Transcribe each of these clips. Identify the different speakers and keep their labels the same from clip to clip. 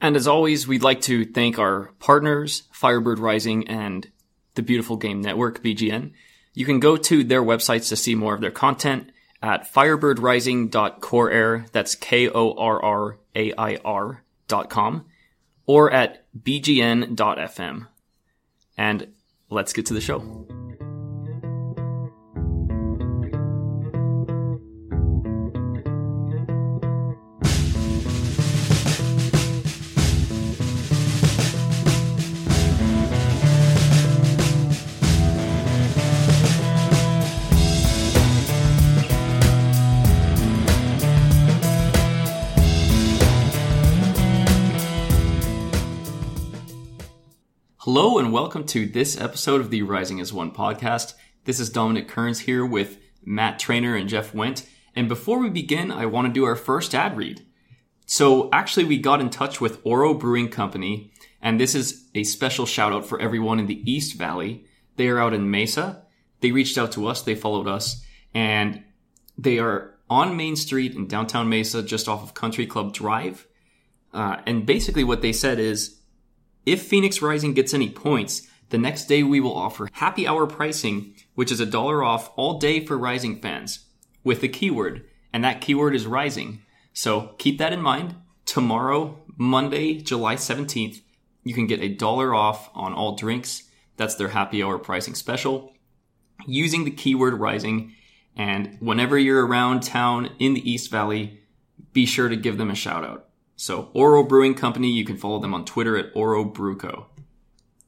Speaker 1: And as always, we'd like to thank our partners, Firebird Rising and the Beautiful Game Network, BGN. You can go to their websites to see more of their content at firebirdrising.corair, that's K-O-R-R-A-I-R dot com, or at bgn.fm. And let's get to the show. To this episode of the Rising as One podcast. This is Dominic Kearns here with Matt Trainer and Jeff Went. And before we begin, I want to do our first ad read. So actually, we got in touch with Oro Brewing Company, and this is a special shout out for everyone in the East Valley. They are out in Mesa. They reached out to us, they followed us, and they are on Main Street in downtown Mesa, just off of Country Club Drive. Uh, and basically, what they said is if Phoenix Rising gets any points, the next day we will offer happy hour pricing, which is a dollar off all day for Rising fans, with the keyword, and that keyword is Rising. So keep that in mind. Tomorrow, Monday, July 17th, you can get a dollar off on all drinks. That's their happy hour pricing special. Using the keyword Rising, and whenever you're around town in the East Valley, be sure to give them a shout out. So, Oro Brewing Company, you can follow them on Twitter at Oro Brewco.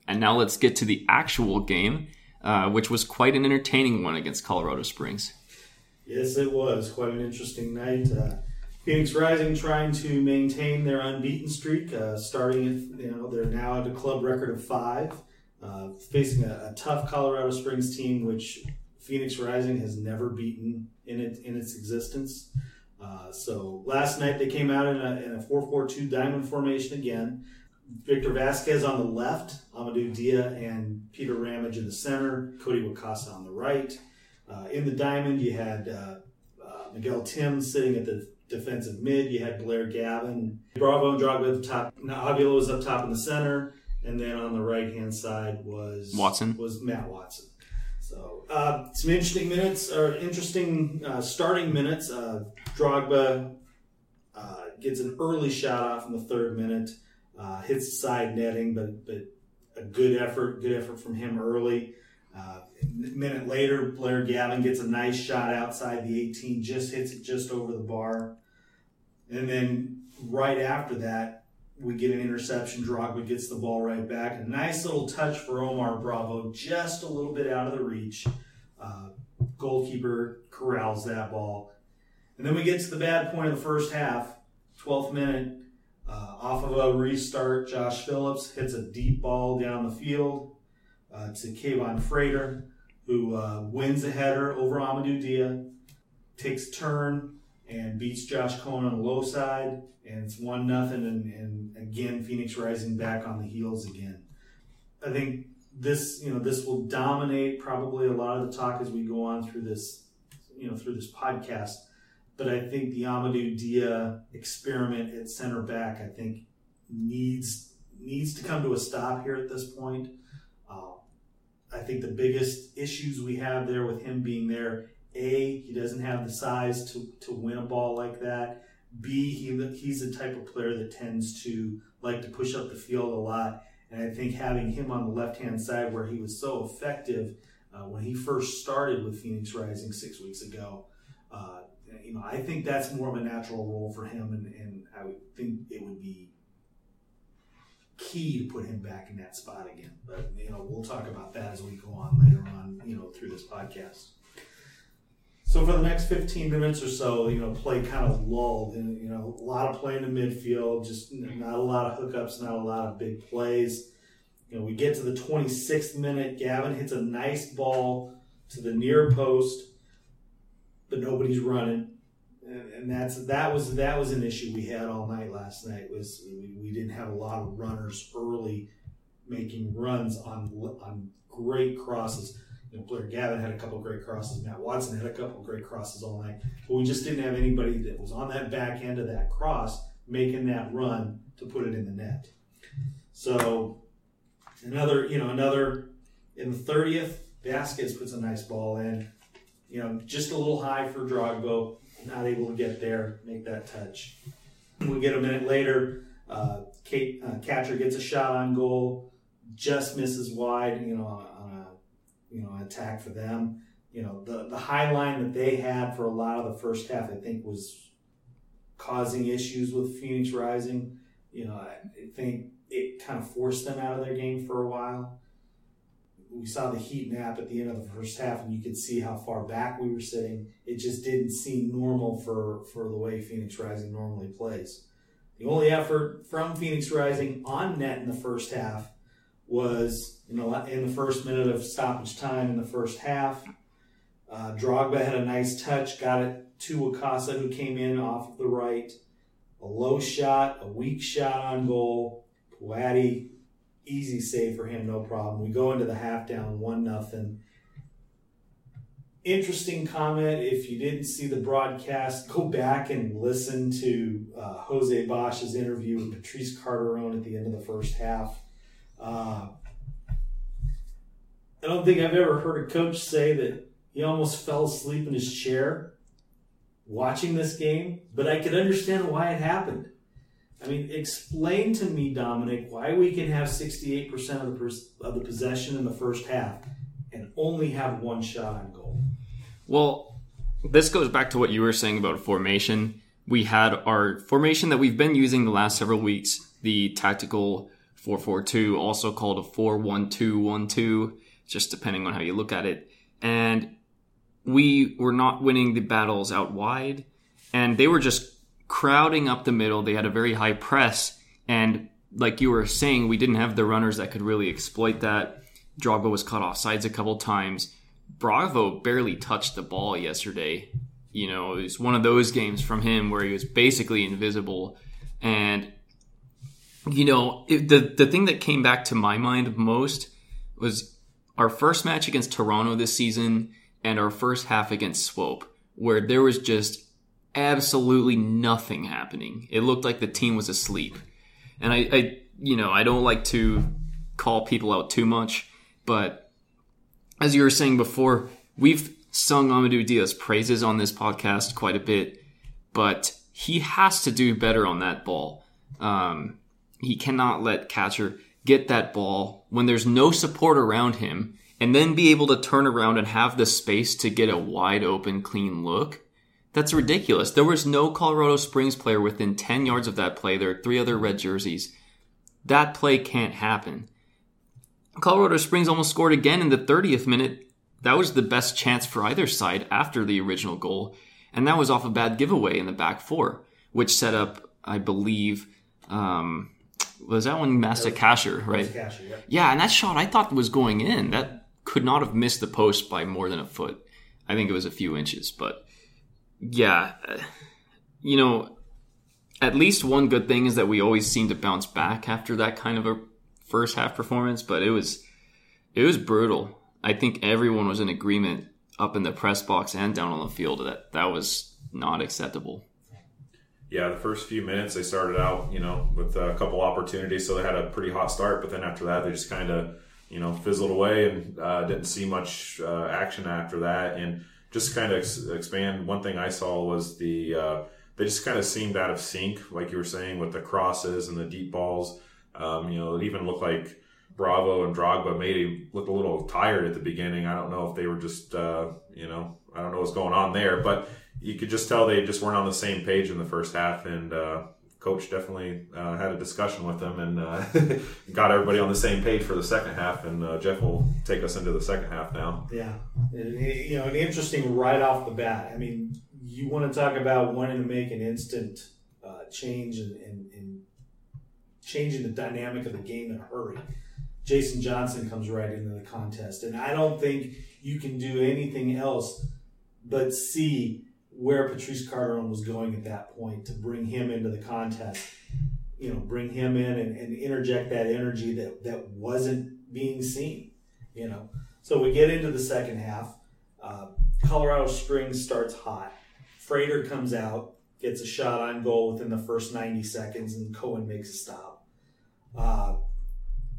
Speaker 1: And now let's get to the actual game, uh, which was quite an entertaining one against Colorado Springs.
Speaker 2: Yes, it was quite an interesting night. Uh, Phoenix Rising trying to maintain their unbeaten streak, uh, starting you know, they're now at a club record of five, uh, facing a, a, tough Colorado Springs team, which Phoenix Rising has never beaten in it in its existence. Uh, so last night they came out in a, in a 4-4-2 diamond formation again. Victor Vasquez on the left, Amadou Dia and Peter Ramage in the center, Cody Wakasa on the right. Uh, in the diamond, you had uh, uh Miguel Tim sitting at the defensive mid. You had Blair Gavin, Bravo and Drogba at the top. Avila was up top in the center, and then on the right hand side was
Speaker 1: Watson.
Speaker 2: Was Matt Watson. So uh, some interesting minutes or interesting uh, starting minutes. Uh, Drogba uh, gets an early shot off in the third minute, uh, hits the side netting, but but a good effort, good effort from him early. Uh, a minute later, Blair Gavin gets a nice shot outside the 18, just hits it just over the bar, and then right after that, we get an interception. Drogba gets the ball right back. A nice little touch for Omar Bravo, just a little bit out of the reach. Uh, goalkeeper corrals that ball. And then we get to the bad point of the first half, 12th minute. Off of a restart, Josh Phillips hits a deep ball down the field uh, to Kevaughn Frater, who uh, wins a header over Amadou Dia, takes turn, and beats Josh Cohen on the low side, and it's one nothing. And, and again, Phoenix Rising back on the heels again. I think this, you know, this will dominate probably a lot of the talk as we go on through this, you know, through this podcast. But I think the Amadou Dia experiment at center back, I think, needs needs to come to a stop here at this point. Uh, I think the biggest issues we have there with him being there a, he doesn't have the size to, to win a ball like that. B, he, he's the type of player that tends to like to push up the field a lot. And I think having him on the left hand side where he was so effective uh, when he first started with Phoenix Rising six weeks ago, uh, you know, I think that's more of a natural role for him. And, and I would think it would be key to put him back in that spot again. But, you know, we'll talk about that as we go on later on, you know, through this podcast. So for the next 15 minutes or so, you know, play kind of lulled, and you know, a lot of play in the midfield, just not a lot of hookups, not a lot of big plays. You know, we get to the 26th minute, Gavin hits a nice ball to the near post, but nobody's running, and, that's that was that was an issue we had all night last night. Was we, we didn't have a lot of runners early making runs on on great crosses you know, Blair Gavin had a couple great crosses. Matt Watson had a couple great crosses all night. But we just didn't have anybody that was on that back end of that cross making that run to put it in the net. So another, you know, another in the 30th, Vasquez puts a nice ball in. You know, just a little high for Drogba, not able to get there, make that touch. We get a minute later, uh, Kate, uh, catcher gets a shot on goal, just misses wide, you know, on a you know attack for them. You know, the the high line that they had for a lot of the first half, I think, was causing issues with Phoenix Rising. You know, I think it kind of forced them out of their game for a while. We saw the heat map at the end of the first half, and you could see how far back we were sitting. It just didn't seem normal for, for the way Phoenix Rising normally plays. The only effort from Phoenix Rising on net in the first half was in the, in the first minute of stoppage time in the first half. Uh, Drogba had a nice touch, got it to Wakasa, who came in off the right. A low shot, a weak shot on goal. Puati, easy save for him, no problem. We go into the half down one nothing. Interesting comment. If you didn't see the broadcast, go back and listen to uh, Jose Bosch's interview with Patrice Carteron at the end of the first half. Uh, I don't think I've ever heard a coach say that he almost fell asleep in his chair watching this game, but I could understand why it happened. I mean, explain to me, Dominic, why we can have 68% of the, pers- of the possession in the first half and only have one shot on goal.
Speaker 1: Well, this goes back to what you were saying about formation. We had our formation that we've been using the last several weeks, the tactical 442, also called a 41212, just depending on how you look at it. And we were not winning the battles out wide, and they were just crowding up the middle. They had a very high press, and like you were saying, we didn't have the runners that could really exploit that. Drogba was cut off sides a couple times. Bravo barely touched the ball yesterday. You know, it was one of those games from him where he was basically invisible. And, you know, it, the, the thing that came back to my mind most was our first match against Toronto this season and our first half against Swope, where there was just absolutely nothing happening. It looked like the team was asleep. And I, I you know, I don't like to call people out too much, but as you were saying before, we've sung Amadou Dia's praises on this podcast quite a bit, but he has to do better on that ball. Um, he cannot let catcher get that ball when there's no support around him and then be able to turn around and have the space to get a wide open, clean look. That's ridiculous. There was no Colorado Springs player within 10 yards of that play. There are three other red jerseys. That play can't happen. Colorado Springs almost scored again in the 30th minute. That was the best chance for either side after the original goal. And that was off a bad giveaway in the back four, which set up, I believe, um, was that one Master Casher, right?
Speaker 2: Casher, yeah.
Speaker 1: Yeah, and that shot I thought was going in. That could not have missed the post by more than a foot. I think it was a few inches, but yeah, you know, at least one good thing is that we always seem to bounce back after that kind of a first half performance, but it was it was brutal. I think everyone was in agreement up in the press box and down on the field that that was not acceptable.
Speaker 3: Yeah, the first few minutes they started out, you know, with a couple opportunities, so they had a pretty hot start. But then after that, they just kind of, you know, fizzled away and uh, didn't see much uh, action after that. And just kind of ex- expand, one thing I saw was the uh, they just kind of seemed out of sync, like you were saying, with the crosses and the deep balls. Um, you know, it even looked like Bravo and Drogba made him look a little tired at the beginning. I don't know if they were just, uh, you know, I don't know what's going on there, but you could just tell they just weren't on the same page in the first half. And uh, coach definitely uh, had a discussion with them and uh, got everybody on the same page for the second half. And uh, Jeff will take us into the second half now.
Speaker 2: Yeah, and, you know, an interesting right off the bat. I mean, you want to talk about wanting to make an instant uh, change and, and changing the dynamic of the game in a hurry. Jason Johnson comes right into the contest, and I don't think you can do anything else but see where Patrice Carteron was going at that point to bring him into the contest. You know, bring him in and, and interject that energy that, that wasn't being seen. You know, so we get into the second half. Uh, Colorado Springs starts hot. Frater comes out. gets a shot on goal within the first 90 seconds, and Cohen makes a stop. Uh,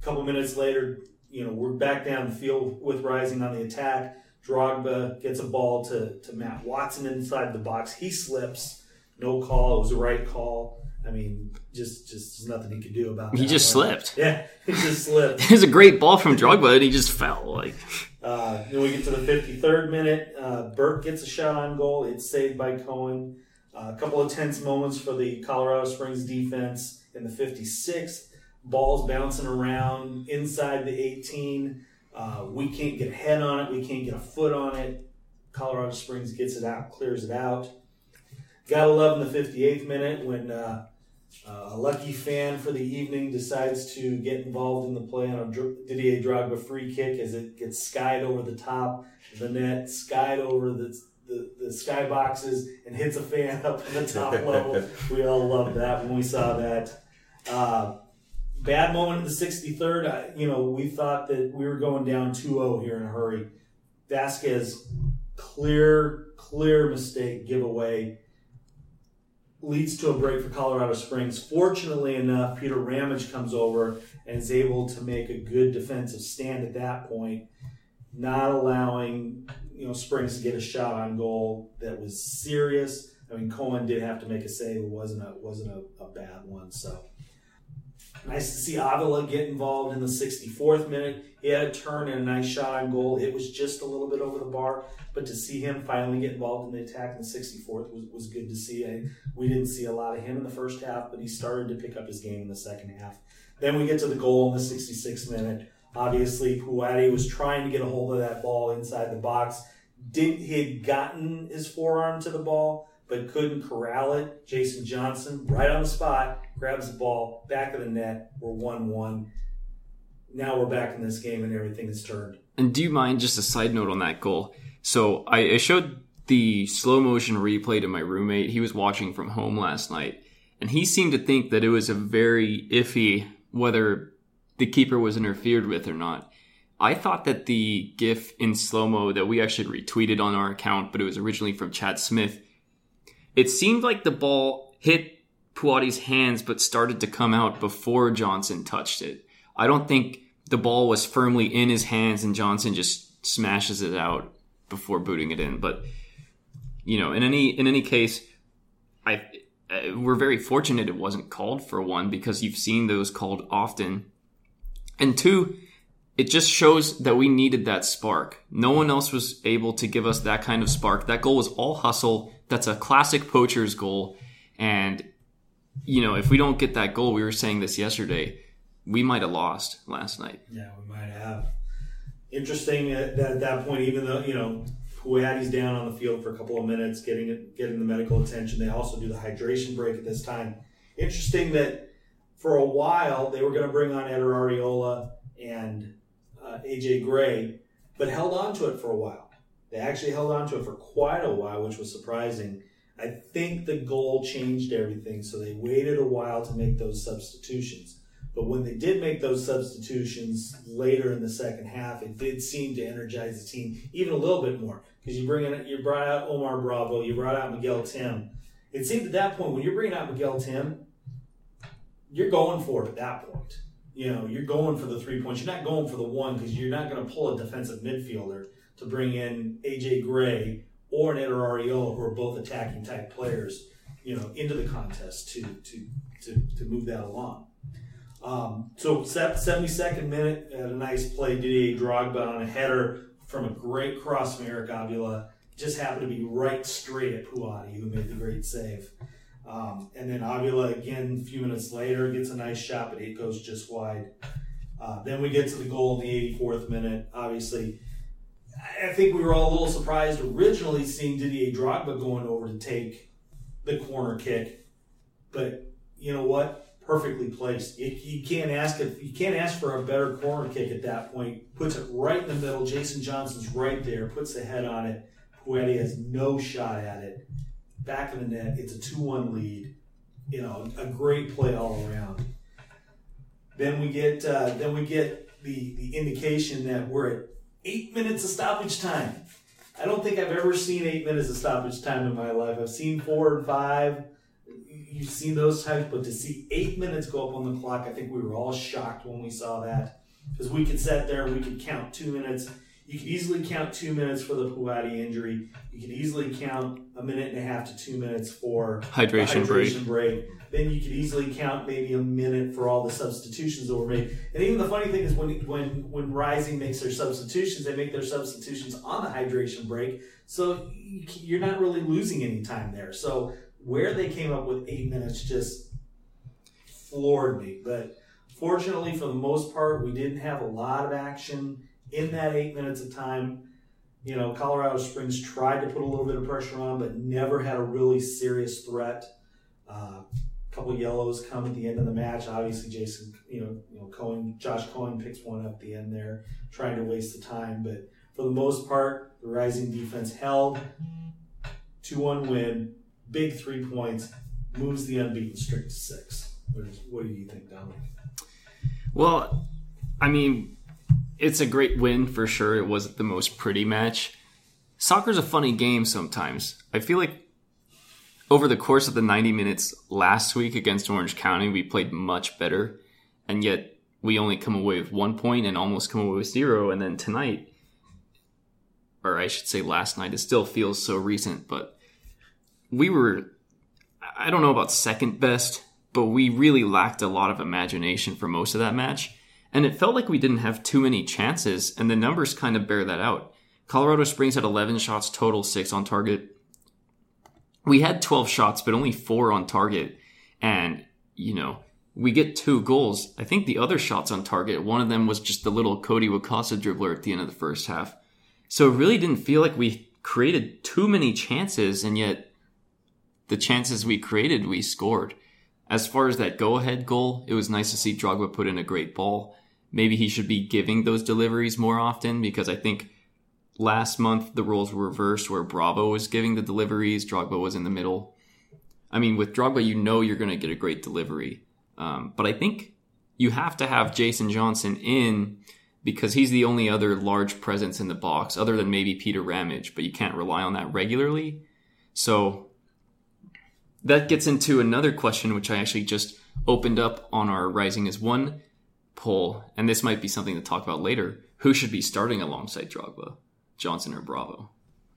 Speaker 2: a couple minutes later, you know, we're back down the field with Rising on the attack. Drogba gets a ball to, to Matt Watson inside the box. He slips. No call. It was a right call. I mean, just just there's nothing he could do about that.
Speaker 1: He just slipped.
Speaker 2: Yeah, he just slipped.
Speaker 1: It was a great ball from Drogba, and he just fell. Like
Speaker 2: Uh, then we get to the 53rd minute. Uh, Burke gets a shot on goal. It's saved by Cohen. Uh, a couple of tense moments for the Colorado Springs defense in the 56th. Balls bouncing around inside the 18. Uh, we can't get a head on it. We can't get a foot on it. Colorado Springs gets it out, clears it out. Gotta love in the 58th minute when uh, uh, a lucky fan for the evening decides to get involved in the play on a Didier Drogba free kick as it gets skied over the top of the net, skied over the, the, the sky boxes, and hits a fan up in the top level. We all loved that when we saw that. Uh, bad moment in the 63rd. I, you know, we thought that we were going down 2-0 here in a hurry. Vasquez, clear, clear mistake giveaway leads to a break for Colorado Springs. Fortunately enough, Peter Ramage comes over and is able to make a good defensive stand at that point, not allowing you know Springs to get a shot on goal that was serious. I mean, Cohen did have to make a save; it wasn't a wasn't a, a bad one. So nice to see Avila get involved in the 64th minute. He had a turn and a nice shot on goal. It was just a little bit over the bar, but to see him finally get involved in the attack in the 64th was, was good to see. I, we didn't see a lot of him in the first half, but he started to pick up his game in the second half. Then we get to the goal in the 66th minute. Obviously, Puati was trying to get a hold of that ball inside the box. Did he had gotten his forearm to the ball, but couldn't corral it. Jason Johnson, right on the spot, grabs the ball, back of the net. We're one-one. Now we're back in this game, and everything is turned.
Speaker 1: And do you mind just a side note on that goal? So I, I showed the slow motion replay to my roommate. He was watching from home last night, and he seemed to think that it was a very iffy whether the keeper was interfered with or not. I thought that the GIF in slow mo that we actually retweeted on our account, but it was originally from Chad Smith. It seemed like the ball hit Puati's hands, but started to come out before Johnson touched it. I don't think the ball was firmly in his hands and Johnson just smashes it out before booting it in. But you know, in any in any case, I uh, we're very fortunate it wasn't called for one because you've seen those called often, and two, it just shows that we needed that spark. No one else was able to give us that kind of spark. That goal was all hustle. That's a classic poacher's goal, and you know, if we don't get that goal, we were saying this yesterday, we might have lost last night.
Speaker 2: Yeah, we might have. Interesting at that, at that point, even though you know Puati's down on the field for a couple of minutes, getting getting the medical attention. They also do the hydration break at this time. Interesting that for a while they were going to bring on Eder Arreola and uh, AJ Gray, but held on to it for a while. They actually held on to it for quite a while, which was surprising. I think the goal changed everything, so they waited a while to make those substitutions. But when they did make those substitutions later in the second half, it did seem to energize the team even a little bit more because you bring in, you brought out Omar Bravo, you brought out Miguel Tim. It seemed at that point when you're bringing out Miguel Tim, you're going for it at that point. You know, you're going for the three points. You're not going for the one because you're not going to pull a defensive midfielder to bring in AJ Gray or an Eder who are both attacking type players, you know, into the contest to to to, to move that along. Um, so 72nd minute, had a nice play. Didier Drogba on a header from a great cross from Eric Avila. Just happened to be right straight at Puati, who made the great save. Um, and then Avila again a few minutes later gets a nice shot, but it goes just wide. Uh, then we get to the goal in the 84th minute. Obviously, I think we were all a little surprised originally seeing Didier Drogba going over to take the corner kick, but you know what? Perfectly placed. You, you can't ask if you can't ask for a better corner kick at that point. Puts it right in the middle. Jason Johnson's right there. Puts the head on it. Puati has no shot at it. Back of the net. It's a two-one lead. You know, a great play all around. Then we get uh, then we get the the indication that we're at eight minutes of stoppage time. I don't think I've ever seen eight minutes of stoppage time in my life. I've seen four and five. you've seen those types, but to see eight minutes go up on the clock, I think we were all shocked when we saw that because we could sit there and we could count two minutes. You could easily count two minutes for the Puati injury. You could easily count a minute and a half to two minutes for
Speaker 1: Hydration,
Speaker 2: the
Speaker 1: break.
Speaker 2: break. Then you could easily count maybe a minute for all the substitutions that were made. And even the funny thing is when when when Rising makes their substitutions, they make their substitutions on the hydration break, so you're not really losing any time there. So where they came up with eight minutes just floored me. But fortunately, for the most part, we didn't have a lot of action in that eight minutes of time. You know, Colorado Springs tried to put a little bit of pressure on, but never had a really serious threat. Uh, a couple yellows come at the end of the match. Obviously, Jason, you know, you know, Cohen, Josh Cohen picks one up at the end there, trying to waste the time. But for the most part, the Rising defense held. 2 1 win, big three points, moves the unbeaten streak to six. What, is, what do you think, Dominic?
Speaker 1: Well, I mean, it's a great win for sure. It wasn't the most pretty match. Soccer's a funny game sometimes. I feel like over the course of the 90 minutes last week against Orange County, we played much better, and yet we only come away with one point and almost come away with zero. And then tonight, or I should say last night, it still feels so recent, but we were, I don't know about second best, but we really lacked a lot of imagination for most of that match. And it felt like we didn't have too many chances, and the numbers kind of bear that out. Colorado Springs had 11 shots total, 6 on target. We had 12 shots, but only 4 on target. And, you know, we get two goals. I think the other shots on target, one of them was just the little Cody Wakasa dribbler at the end of the first half. So it really didn't feel like we created too many chances, and yet the chances we created, we scored. As far as that go ahead goal, it was nice to see Drogba put in a great ball. Maybe he should be giving those deliveries more often because I think last month the roles were reversed where Bravo was giving the deliveries, Drogba was in the middle. I mean, with Drogba, you know you're going to get a great delivery. Um, but I think you have to have Jason Johnson in because he's the only other large presence in the box other than maybe Peter Ramage, but you can't rely on that regularly. So that gets into another question, which I actually just opened up on our Rising as One and this might be something to talk about later. Who should be starting alongside Drogba, Johnson or Bravo?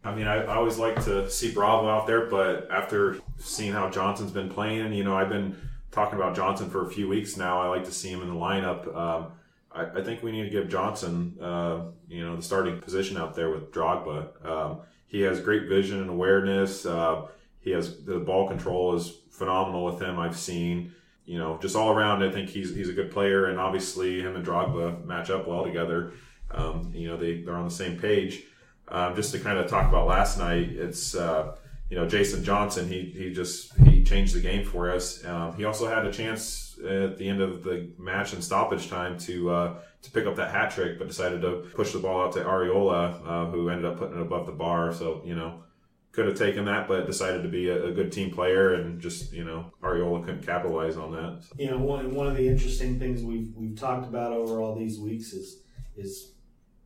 Speaker 3: I mean, I, I always like to see Bravo out there, but after seeing how Johnson's been playing, you know, I've been talking about Johnson for a few weeks now. I like to see him in the lineup. Um, I, I, think we need to give Johnson, uh, you know, the starting position out there with Drogba. Um, he has great vision and awareness. Uh, he has the ball control is phenomenal with him. I've seen, you know, just all around. I think he's he's a good player, and obviously him and Drogba match up well together. Um, you know, they they're on the same page. Um, just to kind of talk about last night, it's uh, you know Jason Johnson. He he just he changed the game for us. Um, he also had a chance at the end of the match and stoppage time to uh, to pick up that hat trick, but decided to push the ball out to Arreola, uh, who ended up putting it above the bar. So you know could have taken that, but decided to be a, a, good team player, and just you know Arreola couldn't capitalize on that. So.
Speaker 2: You know, one one of the interesting things we've we've talked about over all these weeks is is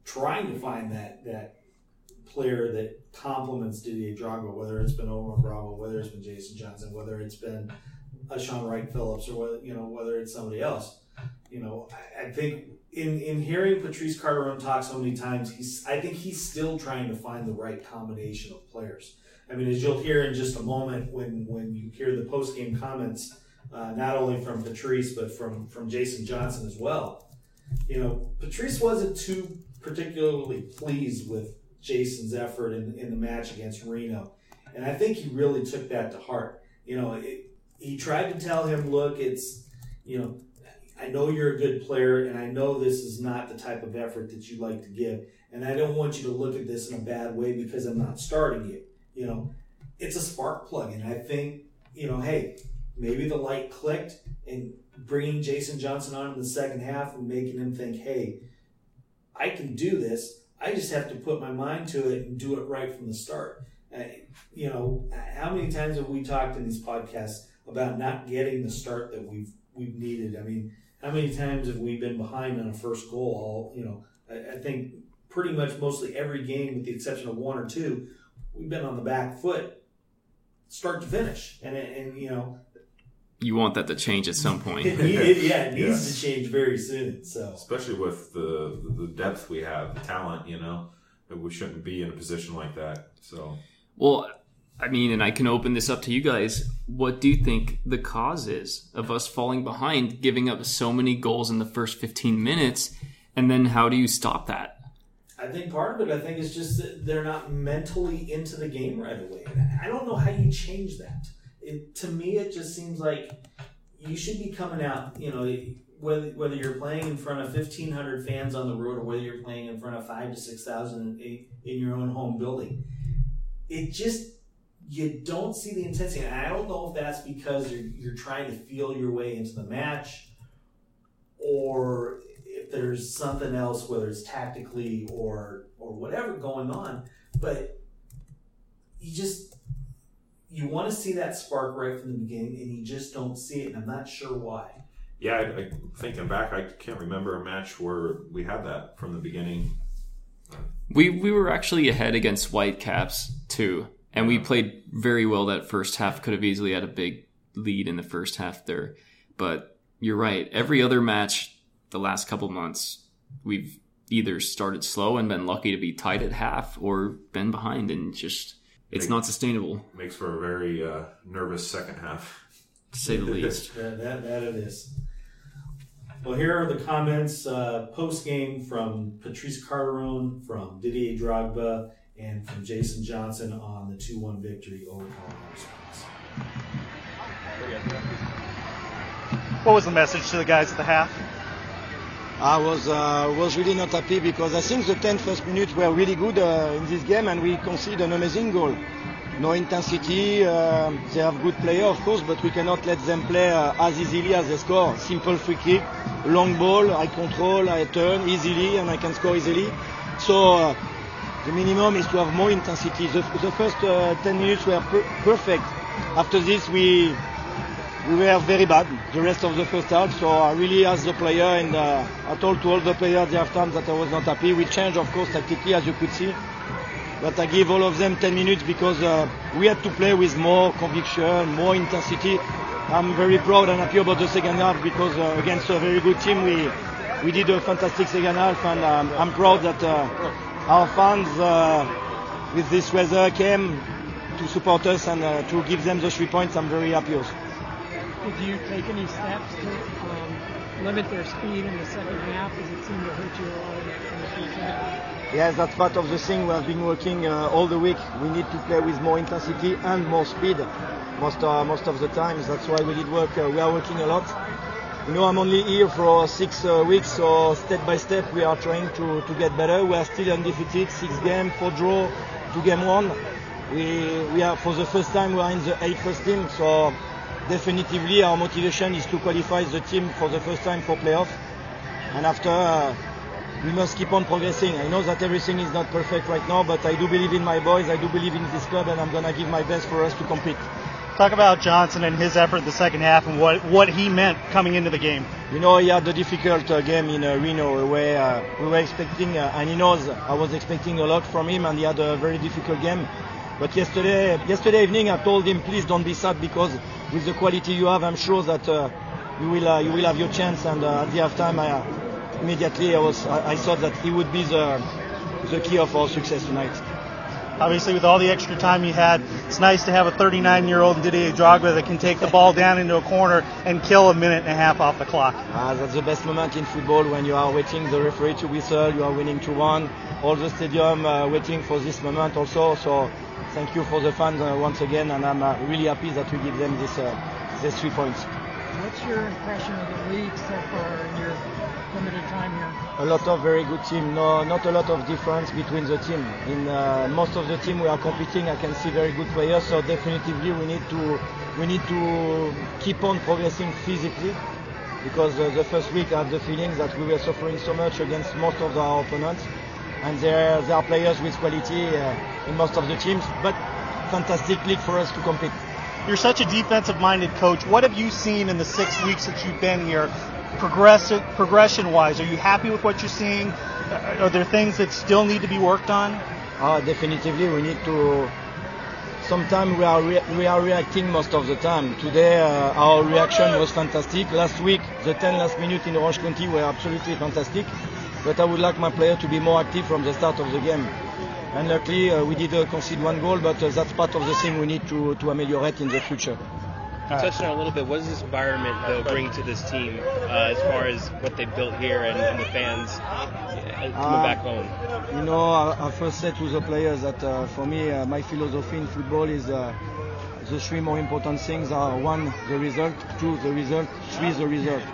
Speaker 2: trying to find that that player that complements Didier Drogba, whether it's been Omar Bravo, whether it's been Jason Johnson, whether it's been a Shaun Wright Phillips, or whether you know whether it's somebody else. You know, I, I think in in hearing Patrice Carteron talk so many times, he's I think he's still trying to find the right combination of players. I mean, as you'll hear in just a moment when when you hear the post game comments, uh, not only from Patrice but from from Jason Johnson as well. You know, Patrice wasn't too particularly pleased with Jason's effort in, in the match against Reno, and I think he really took that to heart. You know, it, he tried to tell him, "Look, it's you know." I know you're a good player, and I know this is not the type of effort that you like to give. And I don't want you to look at this in a bad way because I'm not starting you. You know, it's a spark plug. And I think, you know, hey, maybe the light clicked and bringing Jason Johnson on in the second half and making him think, hey, I can do this. I just have to put my mind to it and do it right from the start. Uh, you know, how many times have we talked in these podcasts about not getting the start that we've we've needed? I mean, how many times have we been behind on a first goal? All you know, I, I think pretty much mostly every game, with the exception of one or two, we've been on the back foot, start to finish, and and you know,
Speaker 1: you want that to change at some point.
Speaker 2: It, need- it- yeah, it needs
Speaker 3: Yeah.
Speaker 2: to change very soon. So
Speaker 3: especially with the the depth we have, the talent. You know, we shouldn't be in a position like that. So
Speaker 1: Well, I mean, and I can open this up to you guys. What do you think the cause is of us falling behind, giving up so many goals in the first 15 minutes? And then how do you stop that?
Speaker 2: I think part of it, I think, is just that they're not mentally into the game right away. I don't know how you change that. It, to me, it just seems like you should be coming out. You know, whether whether you're playing in front of fifteen hundred fans on the road or whether you're playing in front of five to six thousand in, in your own home building, it just you don't see the intensity. And I don't know if that's because you're you're trying to feel your way into the match, or if there's something else, whether it's tactically or or whatever going on, but you just you want to see that spark right from the beginning, and you just don't see it, and I'm not sure why.
Speaker 3: yeah, I, I, thinking back, I can't remember a match where we had that from the beginning.
Speaker 1: We we were actually ahead against Whitecaps too, and we played very well that first half. Could have easily had a big lead in the first half there, but you're right. Every other match, the last couple months, we've either started slow and been lucky to be tied at half, or been behind and just it's not sustainable
Speaker 3: Makes for a very uh, nervous second half.
Speaker 1: to say the least.
Speaker 2: That, that, that it is. Well, here are the comments uh, post game from Patrice Carteron, from Didier Drogba, and from Jason Johnson on the 2 1 victory over Colorado Springs.
Speaker 4: What was the message to the guys at the half?
Speaker 5: I was uh, was really not happy because I think the 10 first minutes were really good uh, in this game and we conceded an amazing goal. No intensity, uh, they have good player of course, but we cannot let them play uh, as easily as they score. Simple free kick, long ball, I control, I turn easily and I can score easily. So uh, the minimum is to have more intensity. The, the first uh, 10 minutes were per- perfect. After this we we were very bad the rest of the first half. So I really asked the player and uh, I told to all the players the halftime that I was not happy. We changed, of course, tactically, as you could see. But I give all of them 10 minutes because uh, we had to play with more conviction, more intensity. I'm very proud and happy about the second half because uh, against a very good team, we we did a fantastic second half, and um, I'm proud that uh, our fans uh, with this weather came to support us and uh, to give them the three points. I'm very happy also.
Speaker 6: Did you take any steps to um, limit their speed in the second half? Does it seem to hurt you a lot in the first half?
Speaker 5: Yes, that's part of the thing we have been working uh, all the week. We need to play with more intensity and more speed most uh, most of the times. That's why we did work. Uh, we are working a lot. You know, I'm only here for six uh, weeks, so step by step we are trying to, to get better. We are still undefeated, six game, four draw, two game one. We we are for the first time we are in the eight first team, so definitively our motivation is to qualify the team for the first time for playoff. And after uh, we must keep on progressing. I know that everything is not perfect right now, but I do believe in my boys, I do believe in this club, and I'm gonna give my best for us to compete.
Speaker 4: Talk about Johnson and his effort in the second half and what, what he meant coming into the game.
Speaker 5: You know, he had a difficult uh, game in uh, Reno where uh, we were expecting, uh, and he knows I was expecting a lot from him, and he had a very difficult game. But yesterday, yesterday evening, I told him, please don't be sad because with the quality you have, I'm sure that uh, you will uh, you will have your chance. And at the halftime, I, immediately I was I, I thought that he would be the the key of our success tonight.
Speaker 4: Obviously, with all the extra time you had, it's nice to have a 39-year-old Didier Drogba that can take the ball down into a corner and kill a minute and a half off the clock.
Speaker 5: Uh, that's the best moment in football when you are waiting the referee to whistle, you are winning 2-1, all the stadium uh, waiting for this moment also. So thank you for the fans uh, once again, and I'm uh, really happy that we give them this uh, these three points.
Speaker 6: What's your impression of the league so far in your limited time here?
Speaker 5: A lot of very good team. No, not a lot of difference between the team. In uh, most of the team we are competing, I can see very good players. So definitely we need to we need to keep on progressing physically because uh, the first week I had the feeling that we were suffering so much against most of our opponents, and there there are players with quality uh, in most of the teams. But fantastic league for us to compete.
Speaker 4: You're such a defensive-minded coach. What have you seen in the six weeks that you've been here, progressive, progression-wise? Are you happy with what you're seeing? Uh, Are there things that still need to be worked on?
Speaker 5: Ah, definitively, we need to sometimes we are re- we are reacting most of the time. Today uh, our reaction was fantastic. Last week the 10 last minutes in Orange County were absolutely fantastic. But I would like my player to be more active from the start of the game. And luckily uh, we did uh, concede one goal, but uh, that's part of the thing we need to, to ameliorate in the future.
Speaker 7: Touching on a little bit, what does this environment though bring to this team uh, as far as what they built here and, and the fans uh, coming back home?
Speaker 5: You know, I, I first said to the players that uh, for me, uh, my philosophy in football is uh, the three more important things are one, the result, two, the result, three, the result.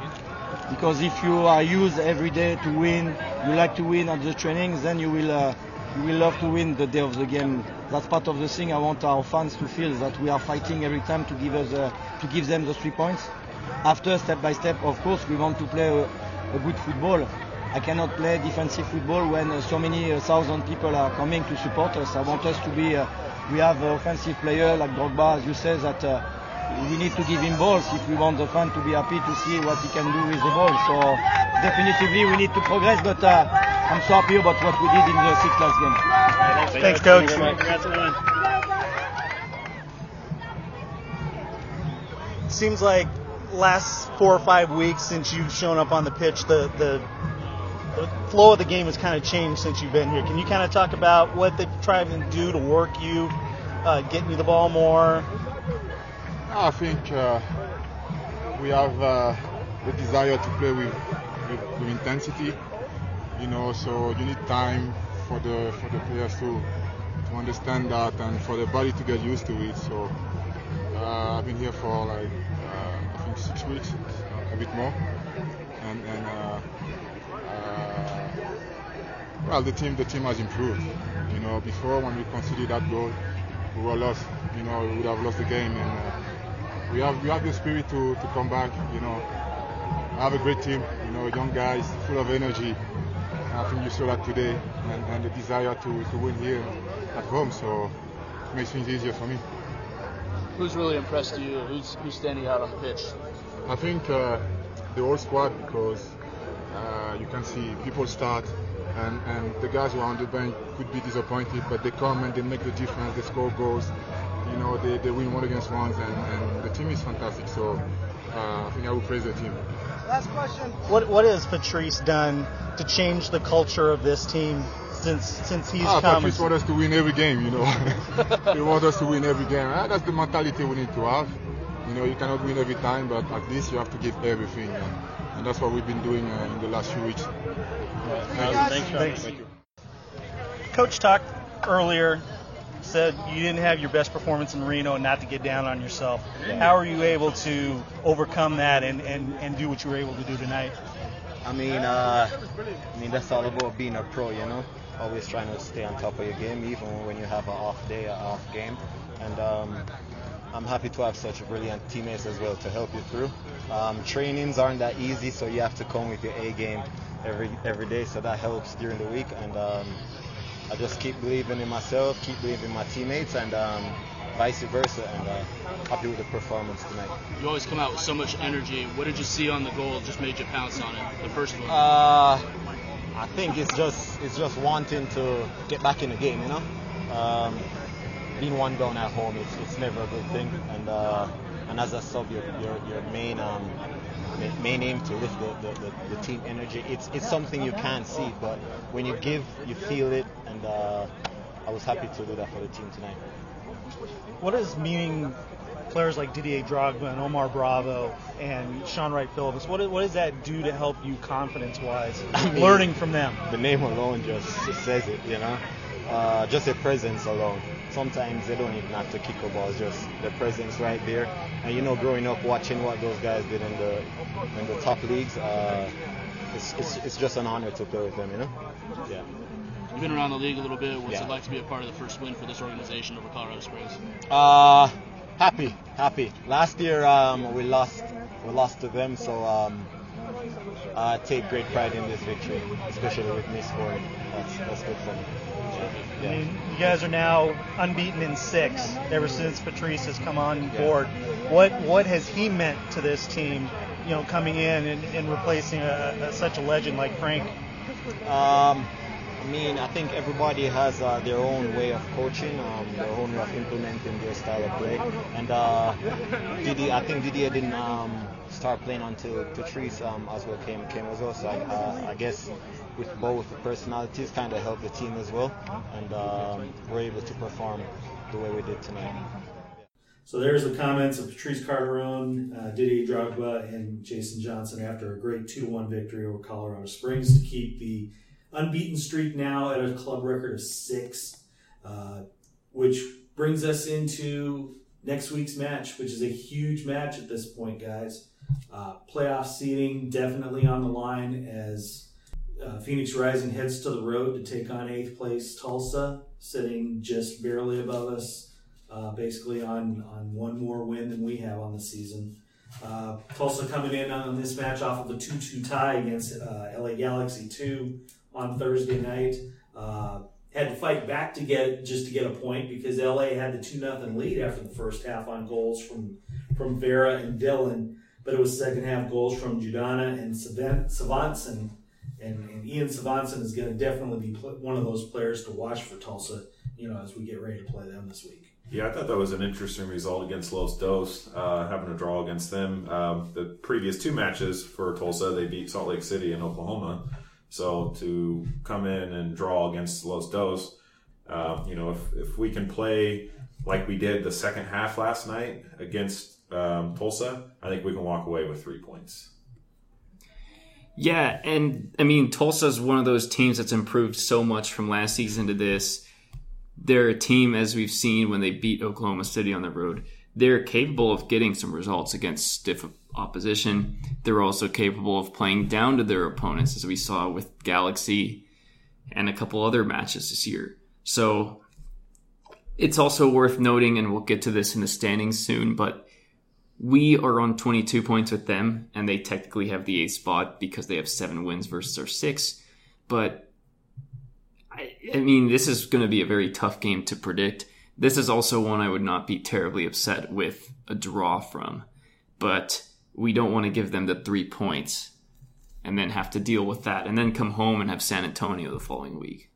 Speaker 5: Because if you are used every day to win, you like to win at the trainings, then you will uh, will love to win the day of the game. That's part of the thing I want our fans to feel that we are fighting every time to give us uh, to give them the three points. After step by step, of course, we want to play a, a good football. I cannot play defensive football when uh, so many uh, thousand people are coming to support us. I want us to be. Uh, we have an offensive player like Drogba, as you say, that uh, we need to give him balls if we want the fan to be happy to see what he can do with the ball. So definitively we need to progress, but uh, I'm so happy about what we did in the six last game.
Speaker 4: Thanks, coach.
Speaker 7: Congrats on the win.
Speaker 4: Seems like last four or five weeks since you've shown up on the pitch, the the, the flow of the game has kind of changed since you've been here. Can you kind of talk about what they've tried to do to work you, uh, getting you the ball more?
Speaker 8: I think uh, we have uh, the desire to play with, with, with intensity, you know. So you need time for the for the players to to understand that and for the body to get used to it. So uh, I've been here for like uh, I think six weeks, a bit more, and and uh, uh, well the team the team has improved. You know, before when we conceded that goal, we were lost. You know, we would have lost the game and. Uh, we have we have the spirit to, to come back. You know, I have a great team. You know, young guys, full of energy. I think you saw that today, and, and the desire to, to win here at home. So it makes things easier for me.
Speaker 9: Who's really impressed you? Who's who's standing out on the pitch?
Speaker 8: I think uh, the whole squad because uh, you can see people start. And, and the guys who are on the bench could be disappointed, but they come and they make the difference. They score goals you know, they, they win one against ones, and, and the team is fantastic. So uh, I think I will praise the team.
Speaker 4: Last question. What what has Patrice done to change the culture of this team since since he's
Speaker 8: ah,
Speaker 4: come?
Speaker 8: Patrice wants us to win every game. You know, he wants us to win every game. Ah, that's the mentality we need to have. You know, you cannot win every time, but at least you have to give everything, and, and that's what we've been doing uh, in the last few weeks.
Speaker 7: Thanks, Sean.
Speaker 4: Thanks. Coach talked earlier said you didn't have your best performance in Reno and not to get down on yourself. How are you able to overcome that and, and, and do what you were able to do tonight?
Speaker 10: I mean, uh, I mean that's all about being a pro, you know. Always trying to stay on top of your game, even when you have an off day, an off game. And um, I'm happy to have such brilliant teammates as well to help you through. Um, trainings aren't that easy, so you have to come with your A game every every day. So that helps during the week. And um, I just keep believing in myself, keep believing in my teammates, and um, vice versa. And uh, happy with the performance tonight.
Speaker 9: You always come out with so much energy. What did you see on the goal just made you pounce on it? The first one.
Speaker 10: Uh, I think it's just it's just wanting to get back in the game, you know. Um, being one down at home, it's, it's never a good thing. And uh, and as a sub, your your, your main um, main aim to lift the, the, the, the team energy. It's it's something you can't see, but when you give, you feel it. And uh, I was happy to do that for the team tonight.
Speaker 4: What is meaning players like Didier Drogba and Omar Bravo and Shaun Wright Phillips? What, what does that do to help you confidence wise?
Speaker 10: I mean,
Speaker 4: learning from them.
Speaker 10: The name alone just, says it, you know. Uh, just their presence alone. Sometimes they don't even have to kick a ball, it's just their presence right there. And you know, growing up watching what those guys did in the in the top leagues, uh, it's, it's, it's just an honor to play with them, you know. Yeah.
Speaker 9: You've been around the league a little bit. What's
Speaker 10: Yeah.
Speaker 9: it like to be a part of the first win for this organization over Colorado Springs?
Speaker 10: Uh, happy, happy. Last year um, we lost, we lost to them, so um, I take great pride in this victory, especially with me scoring. That's that's good for me.
Speaker 4: I mean, you guys are now unbeaten in six ever since Patrice has come on board. What what has he meant to this team? You know, coming in and, and replacing a, a, such a legend like Frank.
Speaker 10: Um, I mean, I think everybody has uh, their own way of coaching, um, their own way of implementing their style of play. And uh, Didier, I think Didier didn't um, start playing until Patrice um, as well came came as well. So I, uh, I guess with both personalities, kind of helped the team as well, and um, we're able to perform the way we did tonight.
Speaker 2: So there's the comments of Patrice Carteron, uh, Didier Drogba, and Jason Johnson after a great 2 1 victory over Colorado Springs to keep the unbeaten streak now at a club record of six, uh, which brings us into next week's match, which is a huge match at this point, guys. Uh, playoff seeding definitely on the line as uh, Phoenix Rising heads to the road to take on eighth place Tulsa, sitting just barely above us, uh, basically on, on one more win than we have on the season. Uh, Tulsa coming in on this match off of a 2 2 tie against uh, LA Galaxy 2 on Thursday night. Uh, had to fight back to get just to get a point because LA had the two nothing lead after the first half on goals from from Vera and Dylan, but it was second half goals from Judana and Svantesson. And, and Ian Svantesson is going to definitely be one of those players to watch for Tulsa, you know, as we get ready to play them this week.
Speaker 3: Yeah, I thought that was an interesting result against Los Dos, uh, having a draw against them. Um, the previous two matches for Tulsa, they beat Salt Lake City and Oklahoma. So to come in and draw against Los Dos, uh, you know, if, if we can play like we did the second half last night against um, Tulsa, I think we can walk away with three points.
Speaker 1: Yeah, and I mean Tulsa is one of those teams that's improved so much from last season to this. They're a team, as we've seen when they beat Oklahoma City on the road, they're capable of getting some results against stiff opposition. They're also capable of playing down to their opponents, as we saw with Galaxy and a couple other matches this year. So it's also worth noting, and we'll get to this in the standings soon, but we are on 22 points with them, and they technically have the eighth spot because they have seven wins versus our six. But I, I mean, this is going to be a very tough game to predict. This is also one I would not be terribly upset with a draw from. But we don't want to give them the three points and then have to deal with that and then come home and have San Antonio the following week.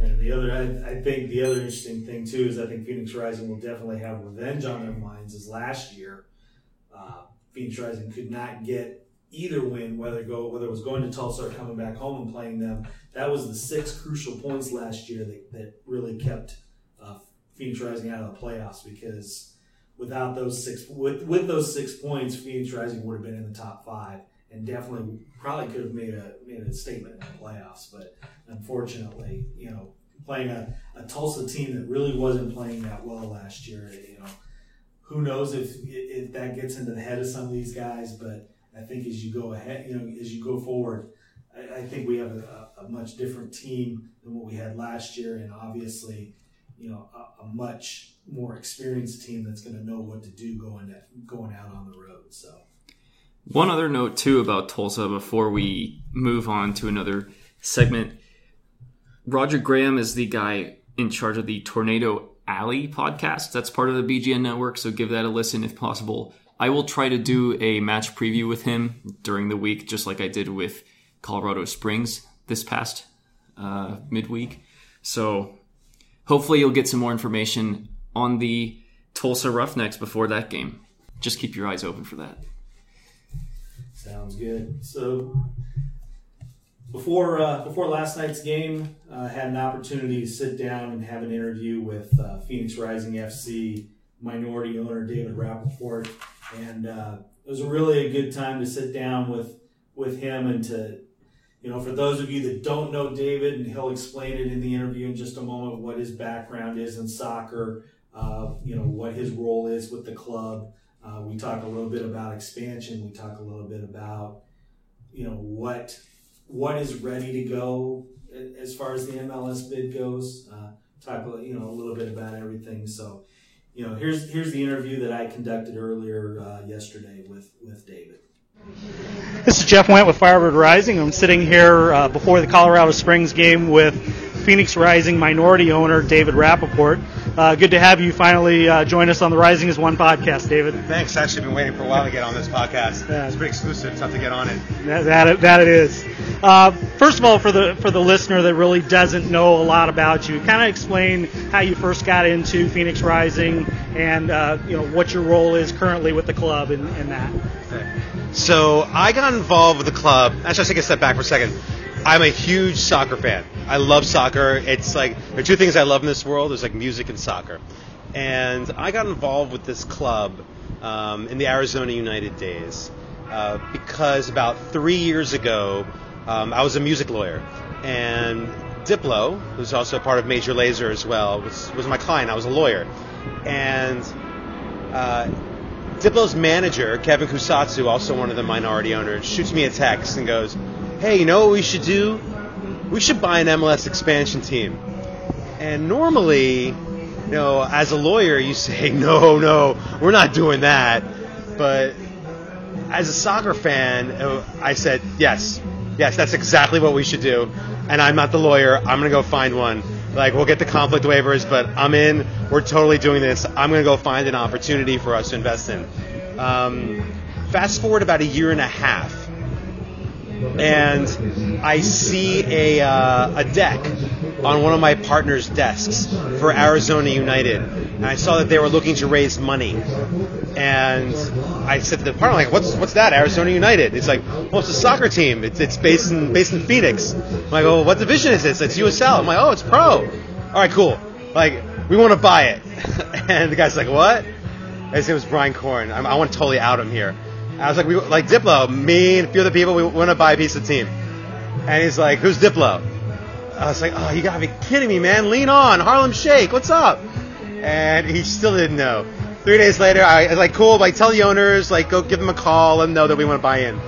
Speaker 2: And the other, I, I, think the other interesting thing too is I think Phoenix Rising will definitely have revenge on their minds. As last year, uh, Phoenix Rising could not get either win, whether go whether it was going to Tulsa or coming back home and playing them. That was the six crucial points last year that, that really kept uh, Phoenix Rising out of the playoffs because without those six with with those six points, Phoenix Rising would have been in the top five and definitely probably could have made a made a statement in the playoffs. But unfortunately, you know, playing a, a Tulsa team that really wasn't playing that well last year, you know, who knows if if that gets into the head of some of these guys. But I think as you go ahead, you know, as you go forward. I, I think we have a, a, much different team than what we had last year, and obviously, you know, a, a much more experienced team that's going to know what to do going at, going out on the road. So.
Speaker 1: One other note too about Tulsa before we move on to another segment. Roger Graham is the guy in charge of the Tornado Alley podcast. That's part of the BGN network, so give that a listen if possible. I will try to do a match preview with him during the week, just like I did with Colorado Springs this past uh, midweek. So hopefully you'll get some more information on the Tulsa Roughnecks before that game. Just keep your eyes open for that.
Speaker 2: Sounds good. So before uh, before last night's game, I uh, had an opportunity to sit down and have an interview with uh, Phoenix Rising FC minority owner David Rappaport, and uh, it was really a good time to sit down with with him and to you know, for those of you that don't know David, and he'll explain it in the interview in just a moment, what his background is in soccer, uh, you know, what his role is with the club. Uh, we talk a little bit about expansion. We talk a little bit about, you know, what what is ready to go as far as the MLS bid goes. Uh, talk, you know, a little bit about everything. So, you know, here's here's the interview that I conducted earlier uh, yesterday with with David.
Speaker 4: This is Jeff Went with Firebird Rising. I'm sitting here uh, before the Colorado Springs game with Phoenix Rising minority owner David Rappaport. Uh, good to have you finally uh, join us on the Rising as One podcast, David.
Speaker 11: Thanks. I actually, been waiting for a while to get on this podcast. Yeah. It's pretty exclusive. Tough to get on it.
Speaker 4: That, that, that it is. Uh, first of all, for the for the listener that really doesn't know a lot about you, kind of explain how you first got into Phoenix Rising and uh, you know what your role is currently with the club and, and that.
Speaker 11: So I got involved with the club. Actually, I'll take a step back for a second. I'm a huge soccer fan. I love soccer. It's like there are two things I love in this world. There's like music and soccer. And I got involved with this club um, in the Arizona United days uh, because about three years ago, um, I was a music lawyer, and Diplo, who's also part of Major Lazer as well, was, was my client. I was a lawyer, and uh, Diplo's manager, Kevin Kusatsu, also one of the minority owners, shoots me a text and goes, "Hey, you know what we should do? We should buy an MLS expansion team." And normally, you know, as a lawyer, you say, "No, no, we're not doing that." But as a soccer fan, uh, I said, "Yes, yes, that's exactly what we should do." And I'm not the lawyer. I'm gonna go find one. Like we'll get the conflict waivers, but I'm in. We're totally doing this. I'm gonna go find an opportunity for us to invest in. Um, fast forward about a year and a half, and I see a uh, a deck on one of my partner's desks for Arizona United, and I saw that they were looking to raise money. And I said to the partner, like, "What's what's that? Arizona United?" It's like, "Well, it's a soccer team. It's, it's based in based in Phoenix." I'm like, "Oh, what division is this?" It's USL. I'm like, "Oh, it's pro." All right, cool. Like, we want to buy it. and the guy's like, "What?" His name was Brian Corn. I'm, I want to totally out him here. I was like, we like Diplo, me and a few other people. We want to buy a piece of the team. And he's like, "Who's Diplo?" I was like, "Oh, you gotta be kidding me, man! Lean on, Harlem Shake. What's up?" And he still didn't know. Three days later, I was like, "Cool, like tell the owners, like go give them a call, let them know that we want to buy in."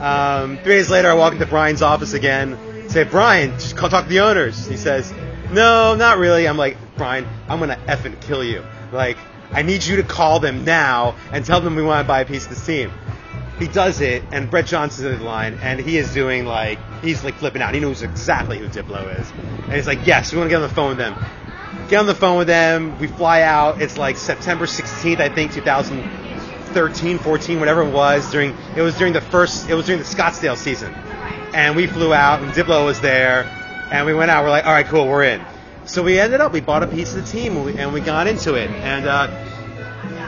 Speaker 11: Um, three days later, I walk into Brian's office again. Say, Brian, just call talk to the owners. He says, No, not really. I'm like, Brian, I'm gonna effing kill you. Like, I need you to call them now and tell them we want to buy a piece of this team. He does it, and Brett Johnson's in the line, and he is doing like he's like flipping out. He knows exactly who Diplo is, and he's like, "Yes, we want to get on the phone with them." Get on the phone with them. We fly out. It's like September 16th, I think, 2013, 14, whatever it was. During it was during the first, it was during the Scottsdale season, and we flew out, and Diplo was there, and we went out. We're like, "All right, cool, we're in." So we ended up, we bought a piece of the team, and we, got into it, and. Uh,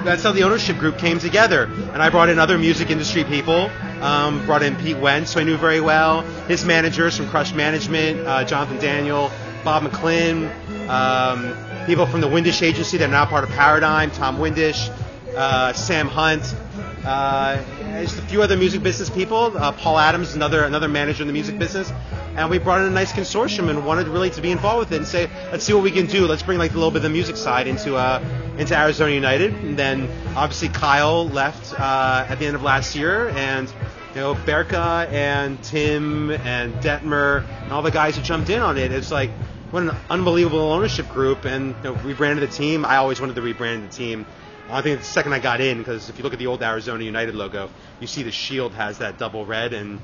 Speaker 11: that's how the ownership group came together. And I brought in other music industry people. Um, brought in Pete Wentz, who I knew very well. His managers from Crush Management, uh, Jonathan Daniel, Bob McLynn, um, people from the Windish agency that are now part of Paradigm, Tom Windish, uh, Sam Hunt. Uh, just a few other music business people. Uh, Paul Adams, another another manager in the music business, and we brought in a nice consortium and wanted really to be involved with it and say, let's see what we can do. Let's bring like a little bit of the music side into uh, into Arizona United. And then obviously Kyle left uh, at the end of last year, and you know Berke and Tim and Detmer and all the guys who jumped in on it. It's like what an unbelievable ownership group, and you know, rebranded the team. I always wanted to rebrand the team. I think the second I got in, because if you look at the old Arizona United logo, you see the shield has that double red, and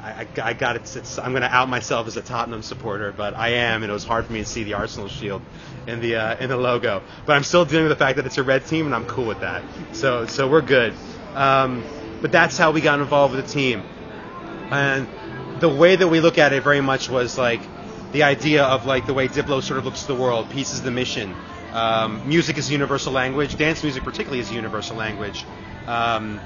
Speaker 11: I, I, I got it. It's, I'm going to out myself as a Tottenham supporter, but I am, and it was hard for me to see the Arsenal shield in the uh, in the logo. But I'm still dealing with the fact that it's a red team, and I'm cool with that. So so we're good. Um, but that's how we got involved with the team, and the way that we look at it very much was like the idea of like the way Diplo sort of looks to the world. Peace is the mission. Um, music is a universal language. Dance music, particularly, is a universal language. Um,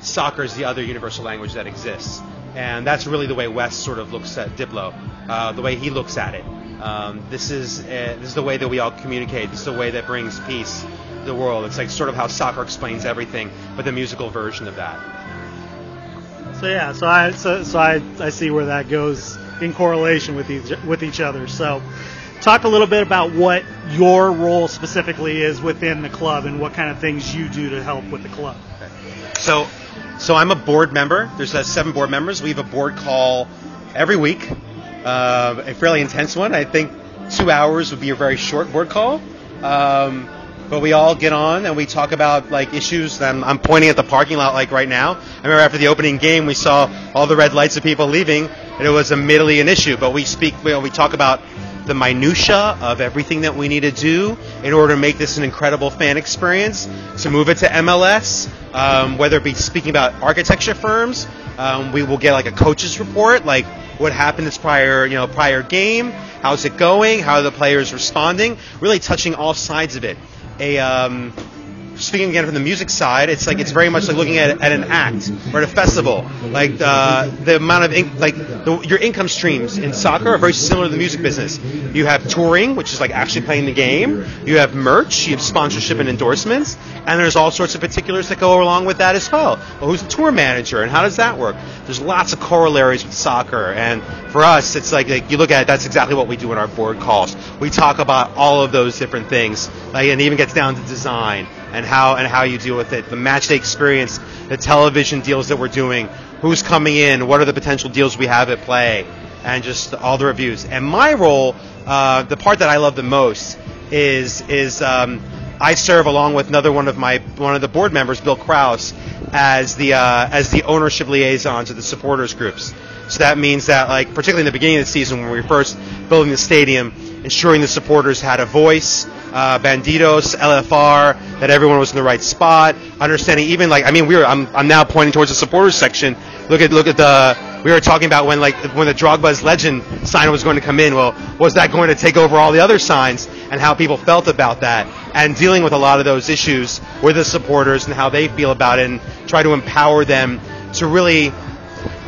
Speaker 11: soccer is the other universal language that exists, and that's really the way Wes sort of looks at Diplo, uh, the way he looks at it. Um, this is uh, this is the way that we all communicate. This is the way that brings peace to the world. It's like sort of how soccer explains everything, but the musical version of that.
Speaker 4: So yeah, so I so, so I, I see where that goes in correlation with each with each other. So talk a little bit about what your role specifically is within the club and what kind of things you do to help with the club.
Speaker 11: So, so I'm a board member. There's uh, seven board members. We have a board call every week, uh, a fairly intense one. I think two hours would be a very short board call. Um, but we all get on and we talk about like issues. I'm, I'm pointing at the parking lot like right now. I remember after the opening game, we saw all the red lights of people leaving, and it was admittedly an issue. But we speak, we talk about the minutia of everything that we need to do in order to make this an incredible fan experience. To move it to MLS, um, whether it be speaking about architecture firms, um, we will get like a coach's report, like what happened this prior, you know, prior game, how's it going, how are the players responding, really touching all sides of it. A um, speaking again from the music side, it's like it's very much like looking at, at an act or at a festival. Like uh, the amount of in, like the, your income streams in soccer are very similar to the music business. You have touring, which is like actually playing the game. You have merch. You have sponsorship and endorsements, and there's all sorts of particulars that go along with that as well. Well, who's the tour manager, and how does that work? There's lots of corollaries with soccer, and for us, it's like, like you look at it. That's exactly what we do in our board calls. We talk about all of those different things, like, and it even gets down to design and how and how you deal with it. The match day experience, the television deals that we're doing, who's coming in, what are the potential deals we have at play, and just all the reviews. And my role, uh, the part that I love the most, is is um, I serve along with another one of my one of the board members, Bill Kraus, as the uh, as the ownership liaison to the supporters groups. So that means that, like, particularly in the beginning of the season when we were first building the stadium, ensuring the supporters had a voice, uh, Bandidos, LFR, that everyone was in the right spot, understanding even like I mean we were I'm, I'm now pointing towards the supporters section. Look at look at the we were talking about when like when the Drogba's legend sign was going to come in. Well, was that going to take over all the other signs and how people felt about that and dealing with a lot of those issues with the supporters and how they feel about it and try to empower them to really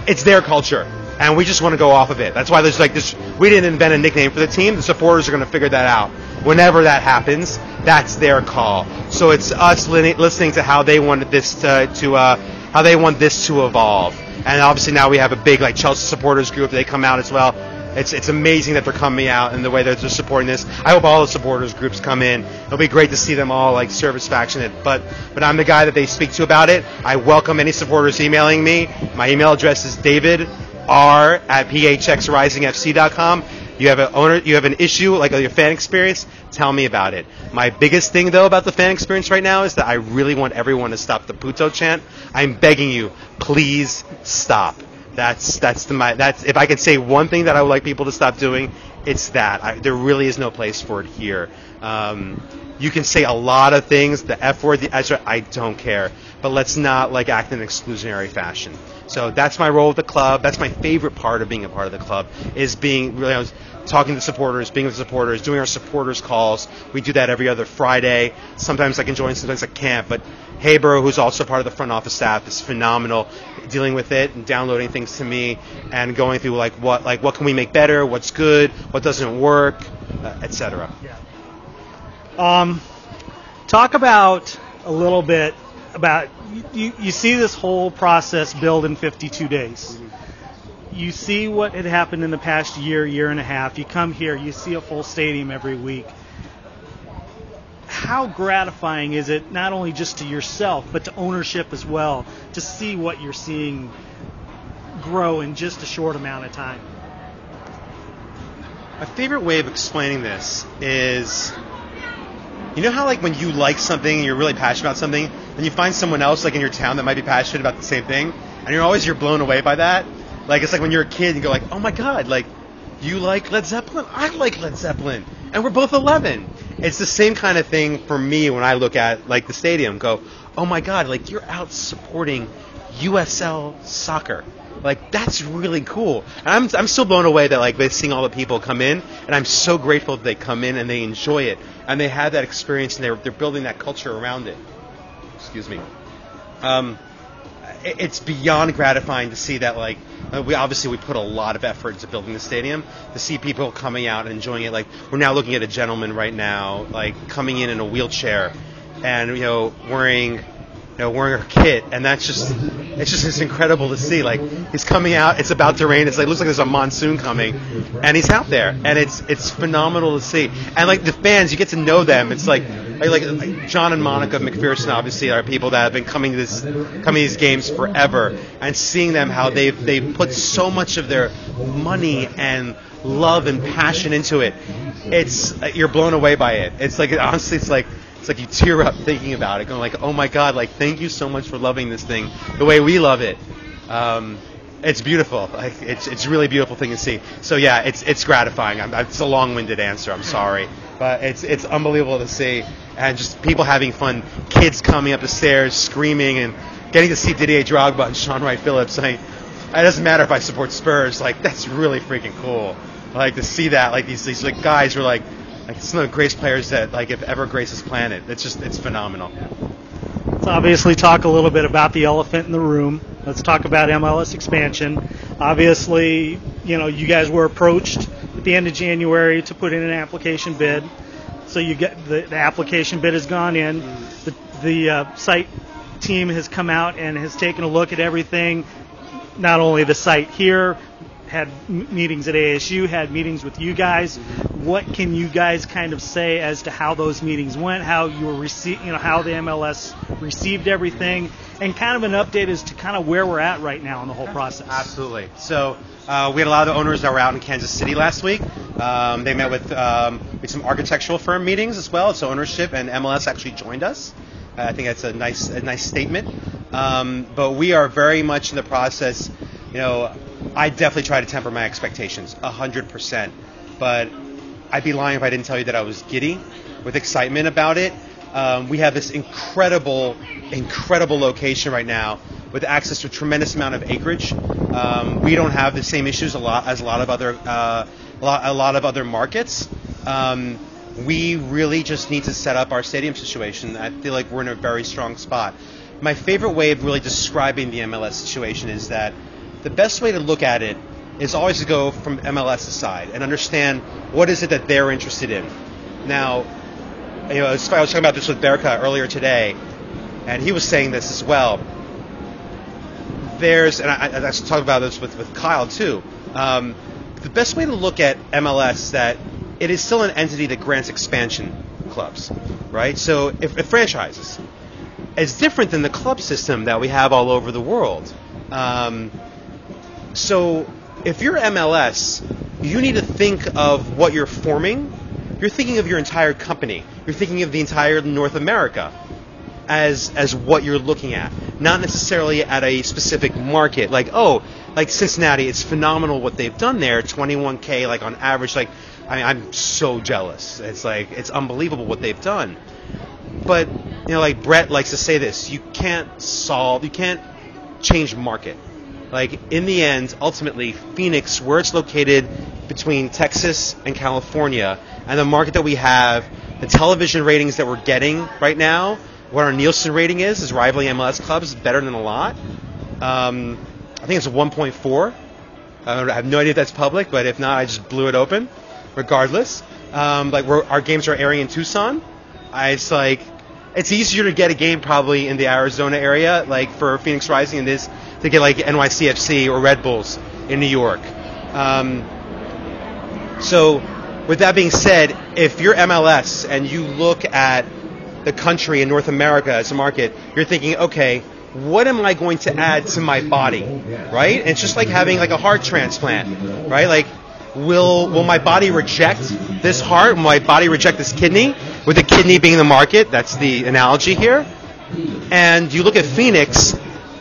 Speaker 11: it's their culture and we just want to go off of it. That's why there's like this. We didn't invent a nickname for the team. The supporters are going to figure that out. Whenever that happens, that's their call. So it's us li- listening to how they wanted this to, to uh, how they want this to evolve. And obviously now we have a big like Chelsea supporters group. They come out as well. It's it's amazing that they're coming out and the way that they're supporting this. I hope all the supporters groups come in. It'll be great to see them all like service factionate. But but I'm the guy that they speak to about it. I welcome any supporters emailing me. My email address is David R at phxrisingfc.com. You have an owner, you have an issue like your fan experience. Tell me about it. My biggest thing though about the fan experience right now is that I really want everyone to stop the puto chant. I'm begging you, please stop. That's that's the my that's if I could say one thing that I would like people to stop doing, it's that. I, there really is no place for it here. Um, you can say a lot of things, the F word, the S I don't care. But let's not like act in an exclusionary fashion. So that's my role with the club. That's my favorite part of being a part of the club is being really talking to supporters, being with supporters, doing our supporters calls. We do that every other Friday. Sometimes I can join, sometimes I can't. But Haber, who's also part of the front office staff, is phenomenal dealing with it and downloading things to me and going through like what like what can we make better, what's good, what doesn't work, uh, etc.
Speaker 4: Yeah. Um, talk about a little bit about you, you see this whole process build in 52 days. You see what had happened in the past year, year and a half. You come here, you see a full stadium every week. How gratifying is it, not only just to yourself, but to ownership as well, to see what you're seeing grow in just a short amount of time?
Speaker 11: My favorite way of explaining this is you know how like when you like something and you're really passionate about something, and you find someone else like in your town that might be passionate about the same thing, and you're always you're blown away by that. Like it's like when you're a kid, you go like, oh my god, like you like Led Zeppelin, I like Led Zeppelin, and we're both 11. It's the same kind of thing for me when I look at like the stadium. Go, oh my god, like you're out supporting USL soccer. Like that's really cool. And I'm I'm still blown away that like they seeing all the people come in, and I'm so grateful that they come in and they enjoy it and they have that experience and they're they're building that culture around it. Excuse me. Um, it's beyond gratifying to see that like uh, we obviously we put a lot of effort into building the stadium to see people coming out and enjoying it. Like we're now looking at a gentleman right now like coming in in a wheelchair and you know wearing you know, wearing her kit, and that's just it's just it's incredible to see. Like he's coming out, it's about to rain. It's like looks like there's a monsoon coming, and he's out there, and it's it's phenomenal to see. And like the fans, you get to know them. It's like like, like John and Monica McPherson obviously are people that have been coming to this coming to these games forever, and seeing them how they've they've put so much of their money and love and passion into it. It's you're blown away by it. It's like honestly, it's like it's like you tear up thinking about it, going like, "Oh my God! Like, thank you so much for loving this thing the way we love it." Um, It's beautiful. Like it's it's really beautiful thing to see. So yeah, it's it's gratifying. I'm, it's a long-winded answer. I'm sorry, but it's it's unbelievable to see, and just people having fun. Kids coming up the stairs, screaming, and getting to see Didier Drogba and Shaun Wright Phillips. Like, it doesn't matter if I support Spurs. Like that's really freaking cool. Like to see that. Like these these like guys were like like some of the greatest players that like have ever graced this planet. It's just it's phenomenal.
Speaker 4: Let's obviously talk a little bit about the elephant in the room. Let's talk about MLS expansion. Obviously, you know, you guys were approached at the end of January to put in an application bid. So you get the, the application bid has gone in. The, the uh, site team has come out and has taken a look at everything. Not only the site here, had meetings at ASU, had meetings with you guys. What can you guys kind of say as to how those meetings went, how you were rece- you know, how the MLS received everything, and kind of an update as to kind of where we're at right now in the whole process?
Speaker 11: Absolutely. So uh, we had a lot of the owners that were out in Kansas City last week. Um, they met with, um, with some architectural firm meetings as well. So ownership and MLS actually joined us. I think that's a nice a nice statement. Um, but we are very much in the process. You know, I definitely try to temper my expectations, hundred percent. But I'd be lying if I didn't tell you that I was giddy with excitement about it. Um, we have this incredible, incredible location right now with access to a tremendous amount of acreage. Um, we don't have the same issues a lot as a lot of other uh, a, lot, a lot of other markets. Um, we really just need to set up our stadium situation. I feel like we're in a very strong spot. My favorite way of really describing the MLS situation is that the best way to look at it is always to go from MLS's side and understand what is it that they're interested in. Now, you know, I was talking about this with Berke earlier today, and he was saying this as well. There's, and I, I talked about this with, with Kyle too. Um, the best way to look at MLS is that it is still an entity that grants expansion clubs, right? So if, franchises, it's different than the club system that we have all over the world. Um, so if you're MLS, you need to think of what you're forming. You're thinking of your entire company. You're thinking of the entire North America as as what you're looking at, not necessarily at a specific market. Like oh, like Cincinnati, it's phenomenal what they've done there. 21k like on average. Like I mean, I'm so jealous. It's like it's unbelievable what they've done. But you know, like Brett likes to say this: you can't solve, you can't change market. Like in the end, ultimately, Phoenix, where it's located between Texas and California, and the market that we have, the television ratings that we're getting right now, what our Nielsen rating is, is rivaling MLS clubs, better than a lot. Um, I think it's a 1.4. I have no idea if that's public, but if not, I just blew it open. Regardless, um, like our games are airing in Tucson. I, it's like it's easier to get a game probably in the Arizona area, like for Phoenix Rising, than it is to get like NYCFC or Red Bulls in New York. Um, so, with that being said, if you're MLS and you look at the country in North America as a market, you're thinking, okay, what am I going to add to my body, right? And it's just like having like a heart transplant, right? Like, will will my body reject this heart? Will my body reject this kidney? With the kidney being the market, that's the analogy here. And you look at Phoenix,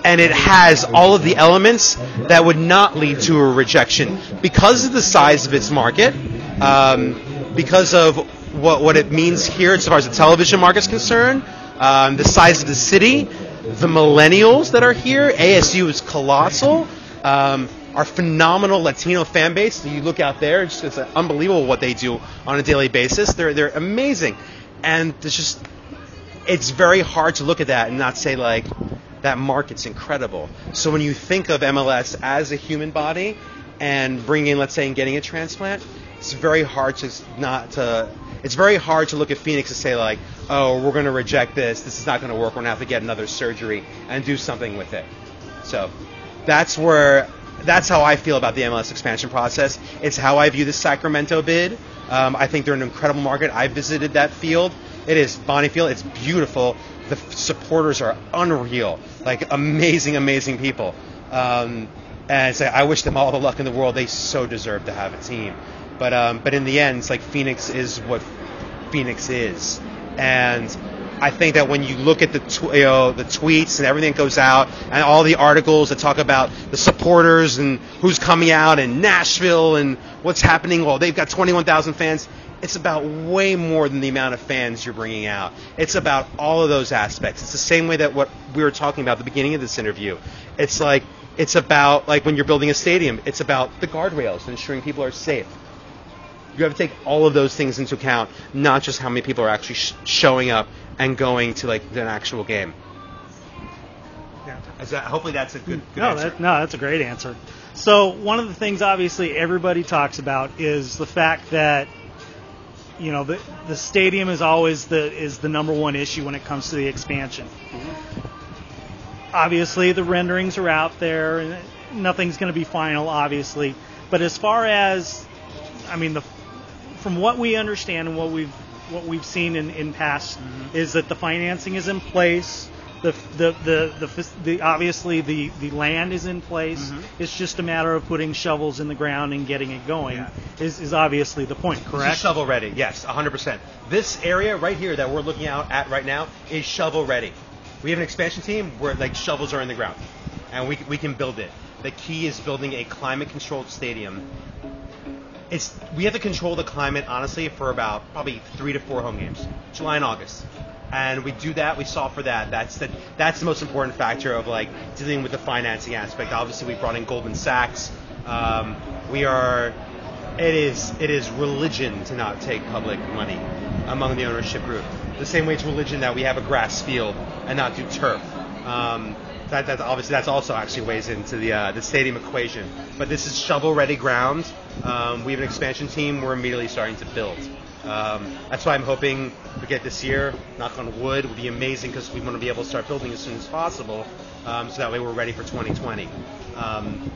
Speaker 11: and it has all of the elements that would not lead to a rejection because of the size of its market, um, because of what, what it means here as far as the television market is concerned, um, the size of the city, the millennials that are here. ASU is colossal. Um, our phenomenal Latino fan base. You look out there; it's, it's unbelievable what they do on a daily basis. They're they're amazing, and it's just it's very hard to look at that and not say like that market's incredible. So when you think of MLS as a human body and bringing, let's say, and getting a transplant, it's very hard to not to. It's very hard to look at Phoenix and say like, oh, we're going to reject this. This is not going to work. We're going to have to get another surgery and do something with it. So that's where that's how I feel about the MLS expansion process. It's how I view the Sacramento bid. Um, I think they're an incredible market. I visited that field. It is Bonney Field. It's beautiful the supporters are unreal, like amazing, amazing people. Um, and so I wish them all the luck in the world. They so deserve to have a team. But um, but in the end, it's like Phoenix is what Phoenix is, and I think that when you look at the tw- you know, the tweets and everything that goes out and all the articles that talk about the supporters and who's coming out in Nashville and what's happening, well, they've got 21,000 fans. It's about way more than the amount of fans you're bringing out. It's about all of those aspects. It's the same way that what we were talking about at the beginning of this interview. It's like it's about like when you're building a stadium. It's about the guardrails and ensuring people are safe. You have to take all of those things into account, not just how many people are actually sh- showing up and going to like an actual game.
Speaker 4: Yeah.
Speaker 11: Is that, hopefully that's a good, good
Speaker 4: no,
Speaker 11: answer.
Speaker 4: that, no, that's a great answer. So one of the things, obviously, everybody talks about is the fact that you know the the stadium is always the is the number one issue when it comes to the expansion. Mm-hmm. Obviously, the renderings are out there, and nothing's going to be final, obviously. But as far as, I mean, the from what we understand and what we've what we've seen in in past mm-hmm. is that the financing is in place. The, the, the, the, the obviously the, the land is in place. Mm-hmm. It's just a matter of putting shovels in the ground and getting it going. Is, is obviously the point, correct?
Speaker 11: shovel ready. Yes, 100%. This area right here that we're looking out at right now is shovel ready. We have an expansion team where like shovels are in the ground, and we we can build it. The key is building a climate controlled stadium. It's we have to control the climate honestly for about probably three to four home games, July and August. And we do that. We solve for that. That's the that's the most important factor of like dealing with the financing aspect. Obviously, we brought in Goldman Sachs. Um, we are it is it is religion to not take public money among the ownership group. The same way it's religion that we have a grass field and not do turf. Um, that, that obviously that's also actually weighs into the uh, the stadium equation. But this is shovel ready ground. Um, we have an expansion team. We're immediately starting to build. Um, that's why I'm hoping we get this year. Knock on wood would be amazing because we want to be able to start building as soon as possible, um, so that way we're ready for 2020. Um,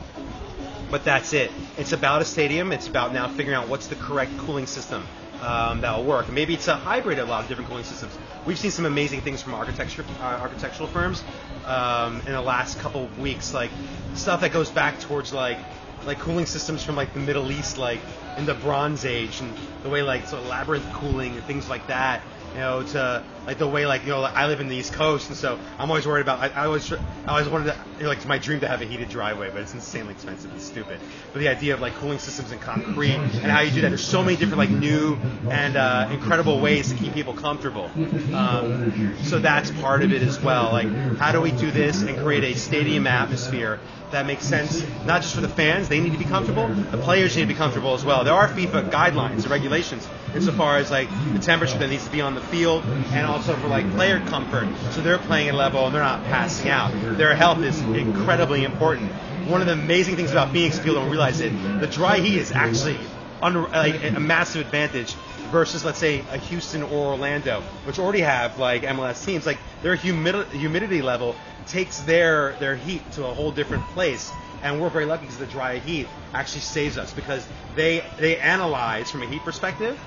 Speaker 11: but that's it. It's about a stadium. It's about now figuring out what's the correct cooling system um, that will work. Maybe it's a hybrid of a lot of different cooling systems. We've seen some amazing things from architecture, uh, architectural firms um, in the last couple of weeks, like stuff that goes back towards like like cooling systems from like the Middle East, like in the Bronze Age, and the way like so labyrinth cooling and things like that. You know, to like the way like you know I live in the East Coast, and so I'm always worried about. I, I always I always wanted to you know, like it's my dream to have a heated driveway, but it's insanely expensive and stupid. But the idea of like cooling systems in concrete and how you do that, there's so many different like new and uh, incredible ways to keep people comfortable. Um, so that's part of it as well. Like how do we do this and create a stadium atmosphere that makes sense not just for the fans, they need to be comfortable, the players need to be comfortable as well. There are FIFA guidelines and regulations insofar as like the temperature that needs to be on the field and also for like player comfort. So they're playing at level and they're not passing out. Their health is incredibly important. One of the amazing things about Phoenix Field, and we realize it, the dry heat is actually under, like, a massive advantage versus let's say a Houston or Orlando, which already have like MLS teams. Like their humid- humidity level takes their their heat to a whole different place. And we're very lucky because the dry heat actually saves us because they they analyze from a heat perspective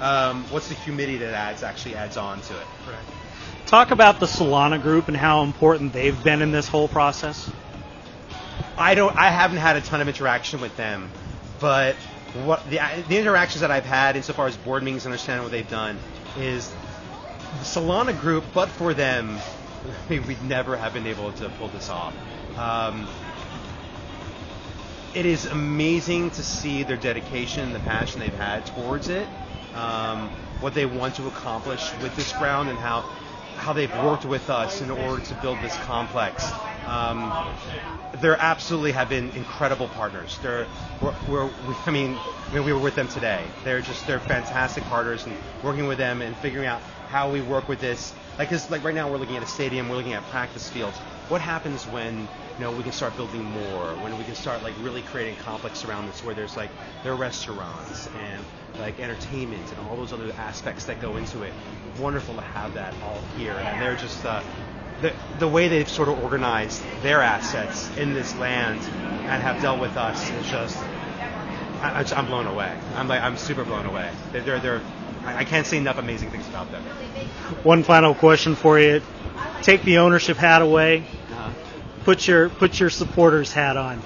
Speaker 11: um, what's the humidity that adds actually adds on to it. Correct.
Speaker 4: Talk about the Solana group and how important they've been in this whole process.
Speaker 11: I don't. I haven't had a ton of interaction with them, but what the the interactions that I've had insofar as board meetings, and understanding what they've done, is the Solana group. But for them, I mean, we'd never have been able to pull this off. Um, it is amazing to see their dedication and the passion they've had towards it, um, what they want to accomplish with this ground, and how how they've worked with us in order to build this complex. Um, they absolutely have been incredible partners. They're, we're, we're, I mean, we were with them today. They're just they're fantastic partners, and working with them and figuring out how we work with this. Like, cause like right now we're looking at a stadium, we're looking at practice fields. What happens when you know we can start building more? When we can start like really creating complex around this, where there's like there are restaurants and like entertainment and all those other aspects that go into it. Wonderful to have that all here, and they're just. Uh, the, the way they've sort of organized their assets in this land and have dealt with us is just I, I'm blown away. I'm like I'm super blown away. They're, they're, they're I can't say enough amazing things about them.
Speaker 4: One final question for you: Take the ownership hat away. Put your put your supporters hat on.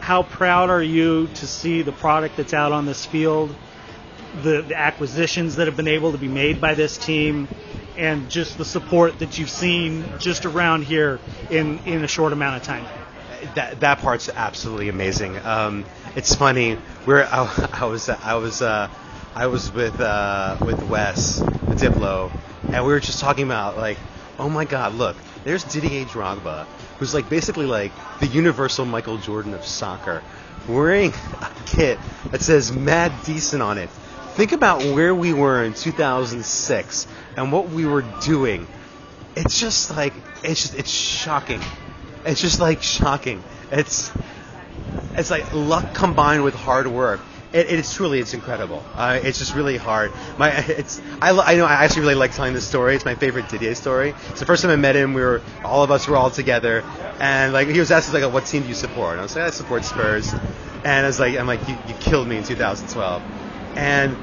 Speaker 4: How proud are you to see the product that's out on this field, the, the acquisitions that have been able to be made by this team, and just the support that you've seen just around here in in a short amount of time.
Speaker 11: That that part's absolutely amazing. Um, it's funny. We're I, I was I was uh, I was with uh, with Wes with Diplo, and we were just talking about like, oh my God, look, there's Didier Drogba, who's like basically like the universal Michael Jordan of soccer, wearing a kit that says Mad Decent on it. Think about where we were in 2006 and what we were doing. It's just like it's just it's shocking. It's just like shocking. It's it's like luck combined with hard work. It, it's truly it's incredible. Uh, it's just really hard. My it's I, I know I actually really like telling this story. It's my favorite Didier story. It's the first time I met him. We were all of us were all together, and like he was asking like, "What team do you support?" And I was like, "I support Spurs." And I was like, "I'm like you, you killed me in 2012," and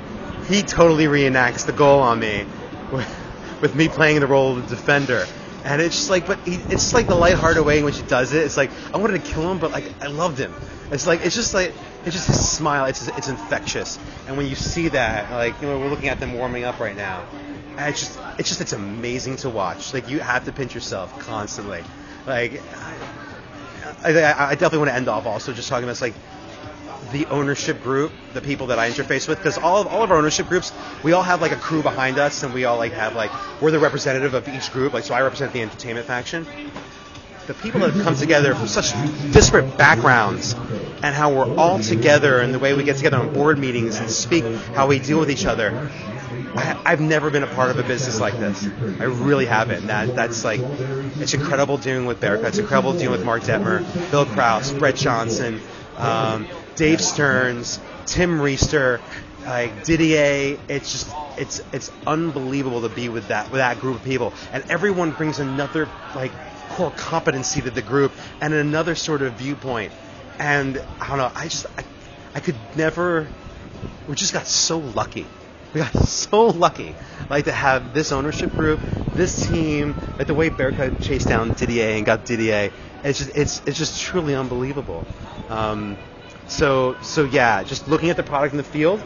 Speaker 11: he totally reenacts the goal on me with, with me playing the role of the defender. And it's just like, but he, it's just like the lighthearted way in which he does it. It's like I wanted to kill him, but like I loved him. It's like it's just like it's just his smile. It's it's infectious. And when you see that, like you know, we're looking at them warming up right now. And it's just it's just it's amazing to watch. Like you have to pinch yourself constantly. Like I, I, I definitely want to end off also just talking about like the ownership group, the people that I interface with, because all of all of our ownership groups, we all have like a crew behind us, and we all like have like we're the representative of each group. Like so, I represent the entertainment faction. The people that have come together from such disparate backgrounds, and how we're all together, and the way we get together on board meetings and speak, how we deal with each other. I, have never been a part of a business like this. I really haven't. That that's like, it's incredible dealing with Bearcat. It's incredible dealing with Mark Detmer, Bill Kraus, Brett Johnson, um, Dave Stearns, Tim Riester, like Didier. It's just it's it's unbelievable to be with that with that group of people, and everyone brings another like core competency to the group and another sort of viewpoint. And I don't know. I just I, I could never. We just got so lucky. We got so lucky, like to have this ownership group, this team, like the way Bearcat chased down Didier and got Didier. It's just it's it's just truly unbelievable. Um, so so yeah, just looking at the product in the field,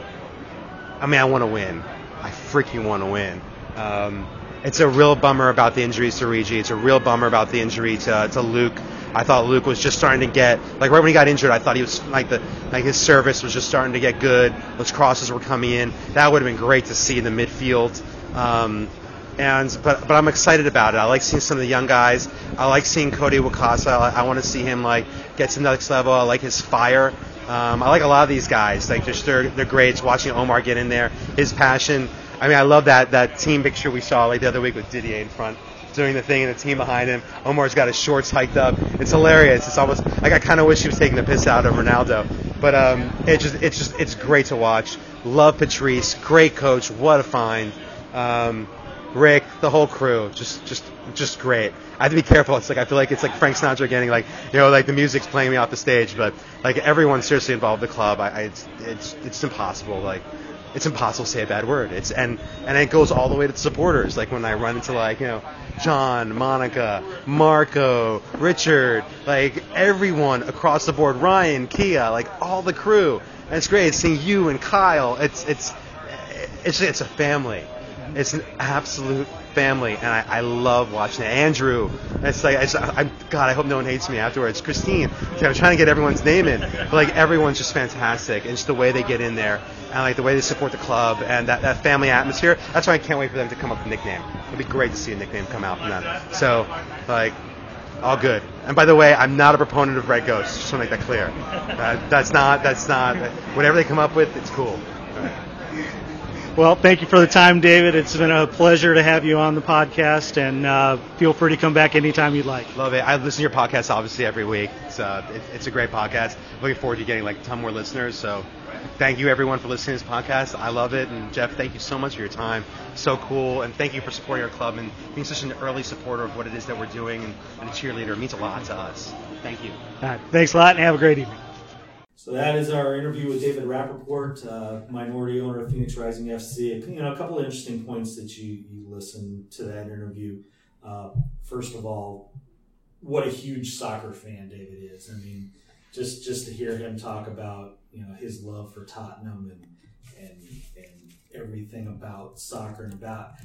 Speaker 11: I mean, I want to win. I freaking want to win. Um, it's a real bummer about the injuries to Reggie. It's a real bummer about the injury to, to Luke. I thought Luke was just starting to get like right when he got injured. I thought he was like the like his service was just starting to get good. Those crosses were coming in. That would have been great to see in the midfield. Um, and but but I'm excited about it. I like seeing some of the young guys. I like seeing Cody Wakasa. I, I want to see him like get to the next level. I like his fire. Um, I like a lot of these guys. Like just their their grades. Watching Omar get in there, his passion. I mean, I love that that team picture we saw like the other week with Didier in front doing the thing and the team behind him. Omar's got his shorts hiked up. It's hilarious. It's almost like I kind of wish he was taking the piss out of Ronaldo. But um, it just it's just it's great to watch. Love Patrice, great coach. What a find. Um, Rick, the whole crew, just just just great. I have to be careful. It's like I feel like it's like Frank Sinatra getting like you know like the music's playing me off the stage, but like everyone seriously involved in the club. I, I it's it's it's impossible. Like it's impossible to say a bad word. It's and and it goes all the way to the supporters. Like when I run into like you know John, Monica, Marco, Richard, like everyone across the board, Ryan, Kia, like all the crew. And it's great seeing you and Kyle. It's it's it's it's a family. It's an absolute family, and I, I love watching it. Andrew, it's like I, just, I, God, I hope no one hates me afterwards. Christine, I'm trying to get everyone's name in, but like everyone's just fantastic, and just the way they get in there, and like the way they support the club, and that, that family atmosphere. That's why I can't wait for them to come up with a nickname. It'd be great to see a nickname come out from them. So, like, all good. And by the way, I'm not a proponent of Red Ghost. Just want to make that clear. Uh, that's not. That's not. Whatever they come up with, it's cool.
Speaker 4: Well, thank you for the time, David. It's been a pleasure to have you on the podcast, and uh, feel free to come back anytime you'd like.
Speaker 11: Love it. I listen to your podcast obviously every week. It's uh, it, it's a great podcast. Looking forward to getting like a ton more listeners. So, thank you everyone for listening to this podcast. I love it, and Jeff, thank you so much for your time. So cool, and thank you for supporting our club and being such an early supporter of what it is that we're doing, and, and a cheerleader. It means a lot to us. Thank you.
Speaker 4: All right, thanks a lot, and have a great evening.
Speaker 2: So that is our interview with David Rappaport, uh, minority owner of Phoenix Rising FC. You know, a couple of interesting points that you, you listened to that interview. Uh, first of all, what a huge soccer fan David is. I mean, just just to hear him talk about you know his love for Tottenham and and and everything about soccer and about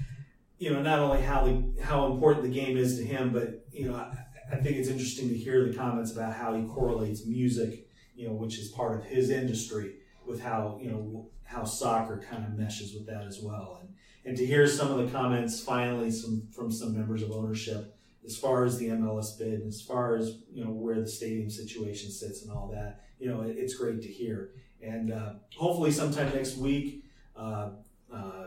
Speaker 2: you know, not only how the how important the game is to him, but you know, I, I think it's interesting to hear the comments about how he correlates music, you know, which is part of his industry, with how you know how soccer kind of meshes with that as well, and and to hear some of the comments finally some from some members of ownership as far as the MLS bid, as far as you know where the stadium situation sits and all that, you know, it, it's great to hear. And uh, hopefully, sometime next week, uh, uh,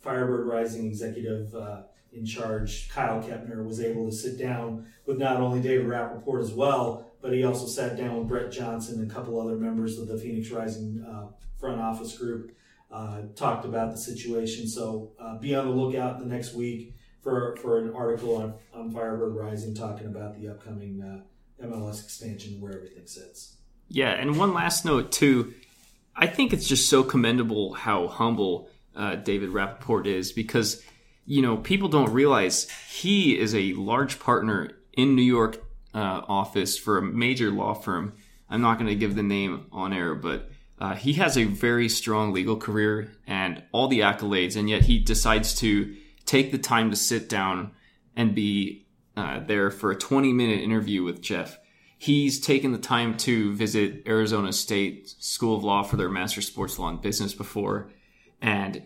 Speaker 2: Firebird Rising executive uh, in charge, Kyle Kepner, was able to sit down with not only David Rappaport as well, but he also sat down with Brett Johnson and a couple other members of the Phoenix Rising uh, front office group. Uh, talked about the situation. So be on the lookout the next week for for an article on, on Firebird Rising talking about the upcoming uh, MLS expansion where everything sits.
Speaker 1: Yeah, and one last note too. I think it's just so commendable how humble uh, David Rappaport is because you know people don't realize he is a large partner in New York uh, office for a major law firm. I'm not going to give the name on air, but uh, he has a very strong legal career and all the accolades, and yet he decides to take the time to sit down and be uh, there for a 20 minute interview with Jeff. He's taken the time to visit Arizona State School of Law for their Master Sports Law and Business before. And,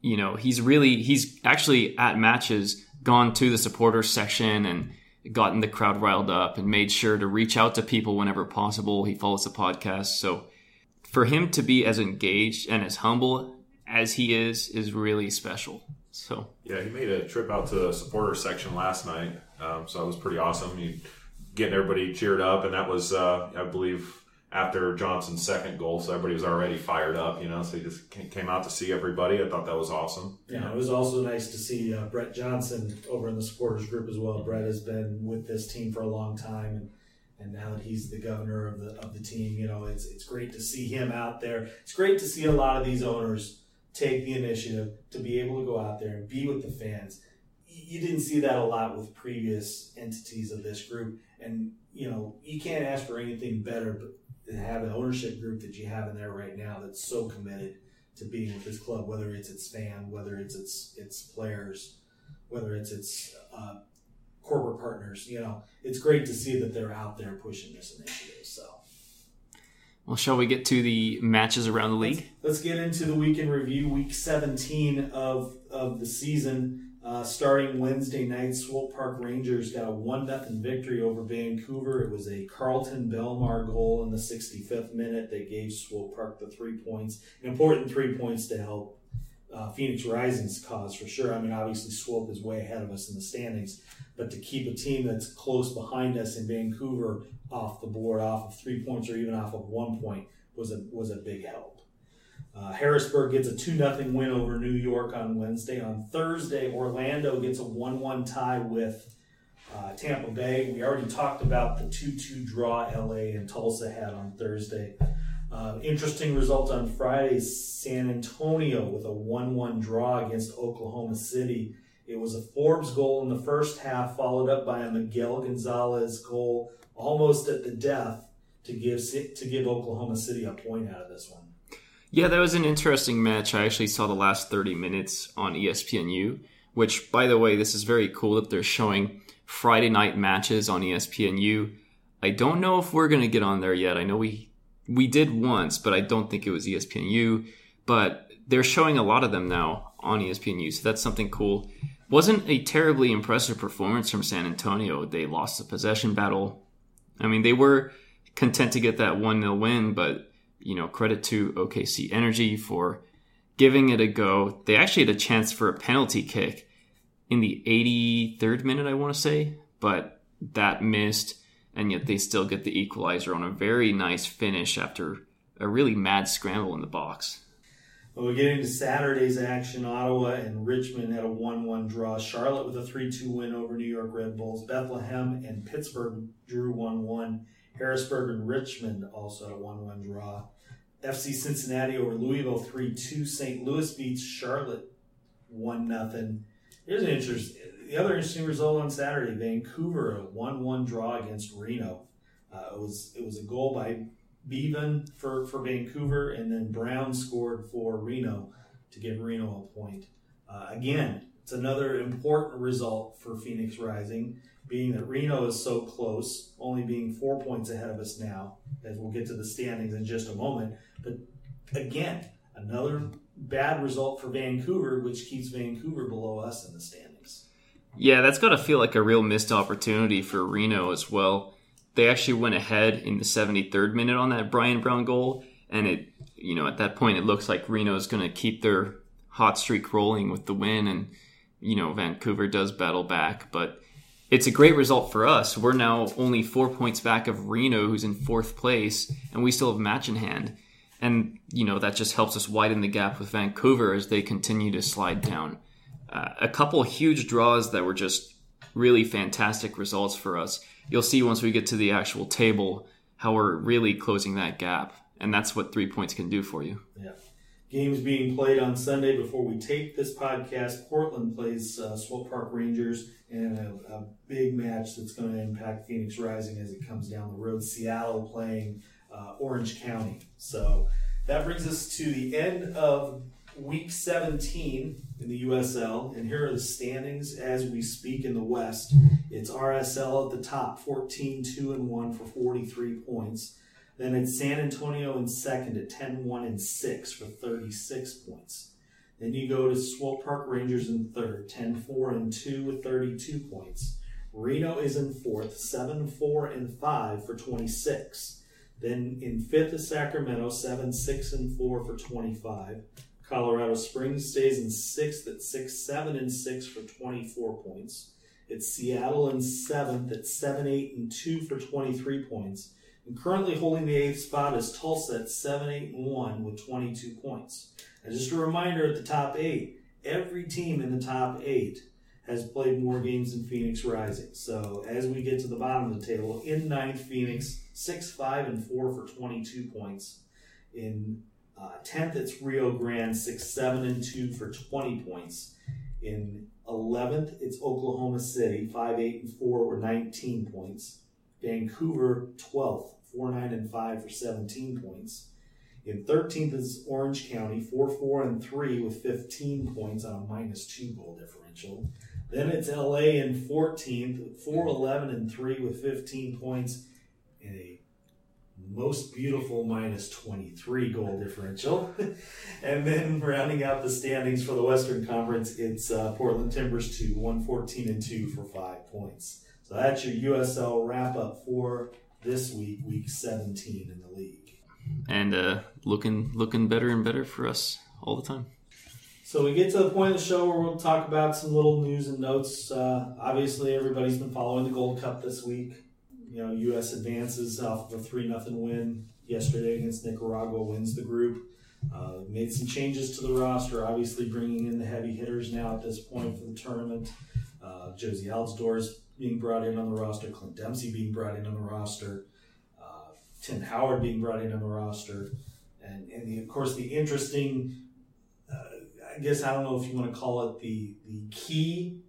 Speaker 1: you know, he's really, he's actually at matches gone to the supporters section and gotten the crowd riled up and made sure to reach out to people whenever possible. He follows the podcast. So for him to be as engaged and as humble as he is, is really special. So
Speaker 3: yeah, he made a trip out to the supporter section last night, um, so it was pretty awesome. He getting everybody cheered up, and that was, uh, I believe, after Johnson's second goal, so everybody was already fired up. You know, so he just came out to see everybody. I thought that was awesome.
Speaker 2: Yeah, it was also nice to see uh, Brett Johnson over in the supporters group as well. Brett has been with this team for a long time, and and now that he's the governor of the of the team, you know, it's it's great to see him out there. It's great to see a lot of these owners take the initiative to be able to go out there and be with the fans. You didn't see that a lot with previous entities of this group, and you know you can't ask for anything better but have an ownership group that you have in there right now that's so committed to being with this club, whether it's its fan, whether it's its its players, whether it's its uh, corporate partners. You know, it's great to see that they're out there pushing this initiative. So.
Speaker 1: Well, shall we get to the matches around the league?
Speaker 2: Let's, let's get into the weekend review, week 17 of, of the season. Uh, starting Wednesday night, Swope Park Rangers got a 1 0 victory over Vancouver. It was a Kharlton Belmar goal in the 65th minute that gave Swope Park the three points. An important three points to help uh, Phoenix Rising's cause for sure. I mean, obviously, Swope is way ahead of us in the standings, but to keep a team that's close behind us in Vancouver off the board, off of three points or even off of one point, was a was a big help. Uh, Harrisburg gets a 2 0 win over New York on Wednesday. On Thursday, Orlando gets a 1 1 tie with uh, Tampa Bay. We already talked about the 2 2 draw LA and Tulsa had on Thursday. Uh, interesting result on Friday San Antonio with a 1 1 draw against Oklahoma City. It was a Forbes goal in the first half, followed up by a Miguel Gonzalez goal almost at the death to give to give Oklahoma City a point out of this one.
Speaker 1: Yeah, that was an interesting match. I actually saw the last 30 minutes on ESPNU, which by the way, this is very cool that they're showing Friday night matches on ESPNU. I don't know if we're going to get on there yet. I know we we did once, but I don't think it was ESPNU, but they're showing a lot of them now on ESPNU, so that's something cool wasn't a terribly impressive performance from San Antonio. They lost the possession battle. I mean, they were content to get that 1 0 win, but, you know, credit to OKC Energy for giving it a go. They actually had a chance for a penalty kick in the 83rd minute, I want to say, but that missed, and yet they still get the equalizer on a very nice finish after a really mad scramble in the box.
Speaker 2: Well, we get into Saturday's action. Ottawa and Richmond had a 1 1 draw. Charlotte with a 3 2 win over New York Red Bulls. Bethlehem and Pittsburgh drew 1 1. Harrisburg and Richmond also a 1 1 draw. FC Cincinnati over Louisville 3 2. St. Louis beats Charlotte 1 0. Here's an interesting, the other interesting result on Saturday Vancouver, a 1 1 draw against Reno. Uh, it, was, it was a goal by Bevan for, for Vancouver, and then Brown scored for Reno to give Reno a point. Uh, again, It's another important result for Phoenix Rising, being that Reno is so close, only being four points ahead of us now, as we'll get to the standings in just a moment. But again, another bad result for Vancouver, which keeps Vancouver below us in the standings.
Speaker 1: Yeah, that's got to feel like a real missed opportunity for Reno as well. They actually went ahead in the 73rd minute on that Brian Brown goal, and it, you know, at that point it looks like Reno is going to keep their hot streak rolling with the win, and you know Vancouver does battle back, but it's a great result for us. We're now only four points back of Reno, who's in fourth place, and we still have a match in hand. And, you know, that just helps us widen the gap with Vancouver as they continue to slide down. Uh, a couple huge draws that were just really fantastic results for us. You'll see once we get to the actual table how we're really closing that gap. And that's what three points can do for you.
Speaker 2: Yeah. Games being played on Sunday before we tape this podcast. Portland plays uh, Park Rangers in a, a, big match that's going to impact Phoenix Rising as it comes down the road. Seattle playing uh, Orange County. So that brings us to the end of week 17 in the USL. And here are the standings as we speak in the West. It's RSL at the top, 14 2 and 1 for 43 points. Then it's San Antonio in second at 10 1 and 6 for 36 points. Then you go to Swope Park Rangers in third, 10 4 and 2 with 32 points. Reno is in fourth, 7 4 and 5 for 26. Then in fifth is Sacramento, 7 6 and 4 for 25. Colorado Springs stays in sixth at 6 7 and 6 for 24 points. It's Seattle in seventh at 7 8 and 2 for 23 points. And currently holding the eighth spot is Tulsa at 7 8 and 1 with 22 points. And just a reminder at the top eight, every team in the top eight has played more games than Phoenix Rising. So as we get to the bottom of the table, in ninth, Phoenix, 6 5 and 4 for 22 points. In uh, 10th, it's Rio Grande, 6 7 and 2 for 20 points. In 11th, it's Oklahoma City, 5 8 and 4 or 19 points. Vancouver, 12th, 4 9 and 5 for 17 points. In 13th is Orange County, 4 4 and 3 with 15 points on a minus 2 goal differential. Then it's LA in 14th, 4 11 and 3 with 15 points in a most beautiful minus 23 goal differential. and then rounding out the standings for the Western Conference, it's uh, Portland Timbers 2, 114 and 2 for 5 points. So that's your USL wrap up for this week, week 17 in the league.
Speaker 1: And uh, looking looking better and better for us all the time.
Speaker 2: So we get to the point of the show where we'll talk about some little news and notes. Uh, obviously, everybody's been following the Gold Cup this week. You know, U.S. advances off of a three nothing win yesterday against Nicaragua, wins the group. Uh, made some changes to the roster, obviously bringing in the heavy hitters now at this point for the tournament. Uh, Jozy Altidore being brought in on the roster, Clint Dempsey being brought in on the roster, uh, Tim Howard being brought in on the roster, and, and the, of course the interesting I guess I don't know if you want to call it the the key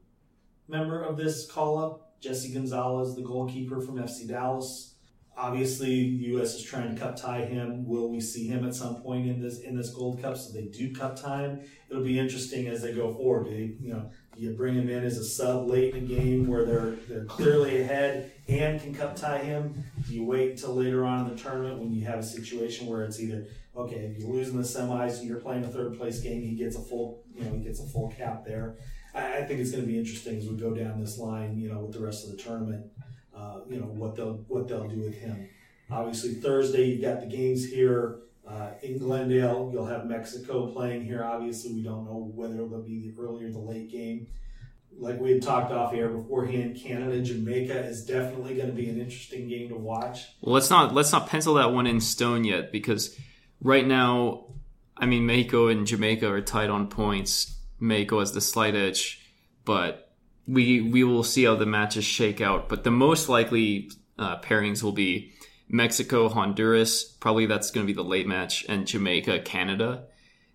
Speaker 2: member of this call up, Jesse Gonzalez, the goalkeeper from FC Dallas. Obviously, the U.S. is trying to cup tie him. Will we see him at some point in this in this Gold Cup? So they do cup time. It'll be interesting as they go forward. You, you know, you bring him in as a sub late in the game where they're they're clearly ahead and can cup tie him? Do you wait until later on in the tournament when you have a situation where it's either okay, if you lose in the semis and you're playing a third place game, he gets a full, you know, he gets a full cap there. I, I think it's going to be interesting as we go down this line, you know, with the rest of the tournament, uh, you know, what they'll what they'll do with him. Obviously, Thursday you've got the games here uh, in Glendale. You'll have Mexico playing here. Obviously, we don't know whether it'll be the early or the late game. Like we had talked off air beforehand, Canada Jamaica is definitely going to be an interesting game to watch.
Speaker 1: Well, let's not let's not pencil that one in stone yet because right now, I mean, Mexico and Jamaica are tied on points. Mexico has the slight edge, but we we will see how the matches shake out. But the most likely uh, pairings will be Mexico, Honduras. Probably that's going to be the late match, and Jamaica, Canada.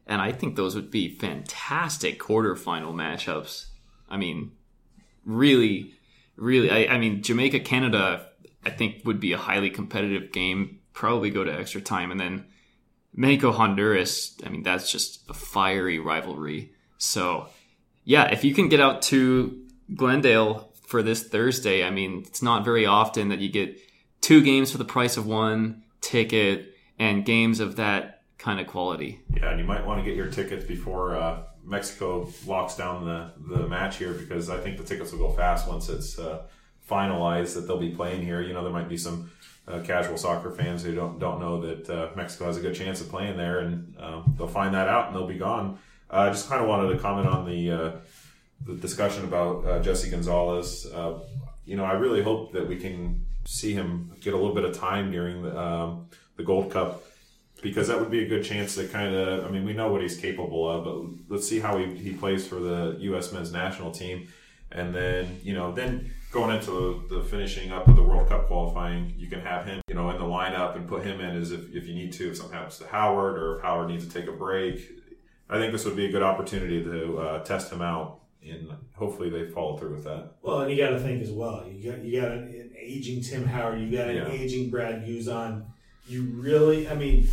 Speaker 1: And I think those would be fantastic quarterfinal matchups. I mean, really, really. I, I mean, Jamaica, Canada. I think would be a highly competitive game. Probably go to extra time, and then Mexico Honduras, I mean, that's just a fiery rivalry. So yeah, if you can get out to Glendale for this Thursday, I mean, it's not very often that you get two games for the price of one ticket and games of that kind of quality.
Speaker 3: Yeah, and you might want to get your tickets before uh, Mexico locks down the, the match here because I think the tickets will go fast once it's uh, finalized that they'll be playing here. You know, there might be some uh, casual soccer fans who don't don't know that uh, Mexico has a good chance of playing there, and um, they'll find that out and they'll be gone. Uh, I just kind of wanted to comment on the uh, the discussion about Jesse Gonzalez. You know, I really hope that we can see him get a little bit of time during the um, the Gold Cup because that would be a good chance to kind of. I mean, we know what he's capable of, but let's see how he, he plays for the U.S. men's national team, and then you know then going into the finishing up of the World Cup qualifying, you can have him, you know, in the lineup and put him in as if, if you need to, if something happens to Howard or if Howard needs to take a break. I think this would be a good opportunity to uh, test him out, and hopefully they follow through with that.
Speaker 2: Well, and you got to think as well. You got you got an aging Tim Howard. You got an
Speaker 3: Yeah.
Speaker 2: aging Brad Guzan. You really, I mean,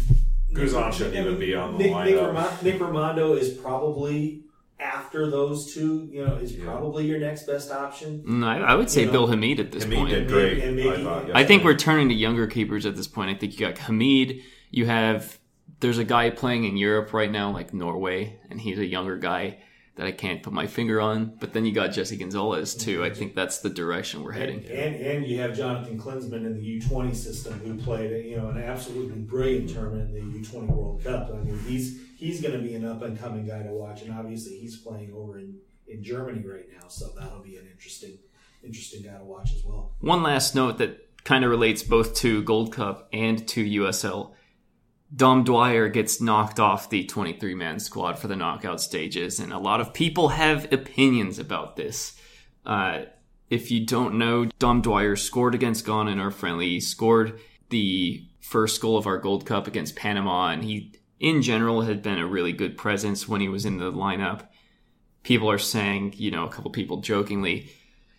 Speaker 3: Guzan shouldn't
Speaker 2: I
Speaker 3: even be on the
Speaker 2: Nick, Nick,
Speaker 3: lineup.
Speaker 2: Ramo- Nick Rimando is probably after those two. You know, is probably your next best option.
Speaker 1: Mm, I, I would say
Speaker 2: You know,
Speaker 1: Bill Hamid at this
Speaker 3: Hamid
Speaker 1: point.
Speaker 3: did great.
Speaker 2: And maybe-
Speaker 3: I thought.
Speaker 1: I think we're turning to younger keepers at this point. I think you got Hamid. You have there's a guy playing in Europe right now, like Norway, and he's a younger guy that I can't put my finger on. But then you got Jesse Gonzalez too. I think that's the direction we're heading.
Speaker 2: And and you have Jonathan Klinsmann in the U twenty system who played you know an absolutely brilliant tournament in the U twenty World Cup. I mean he's he's going to be an up and coming guy to watch, and obviously he's playing over in, in Germany right now, so that'll be an interesting interesting guy to watch as well.
Speaker 1: One last note that kind of relates both to Gold Cup and to USL. Dom Dwyer gets knocked off the 23 man squad for the knockout stages, and a lot of people have opinions about this. Uh, if you don't know, Dom Dwyer scored against Ghana in our friendly. He scored the first goal of our Gold Cup against Panama, and he, in general, had been a really good presence when he was in the lineup. People are saying, you know, a couple people jokingly,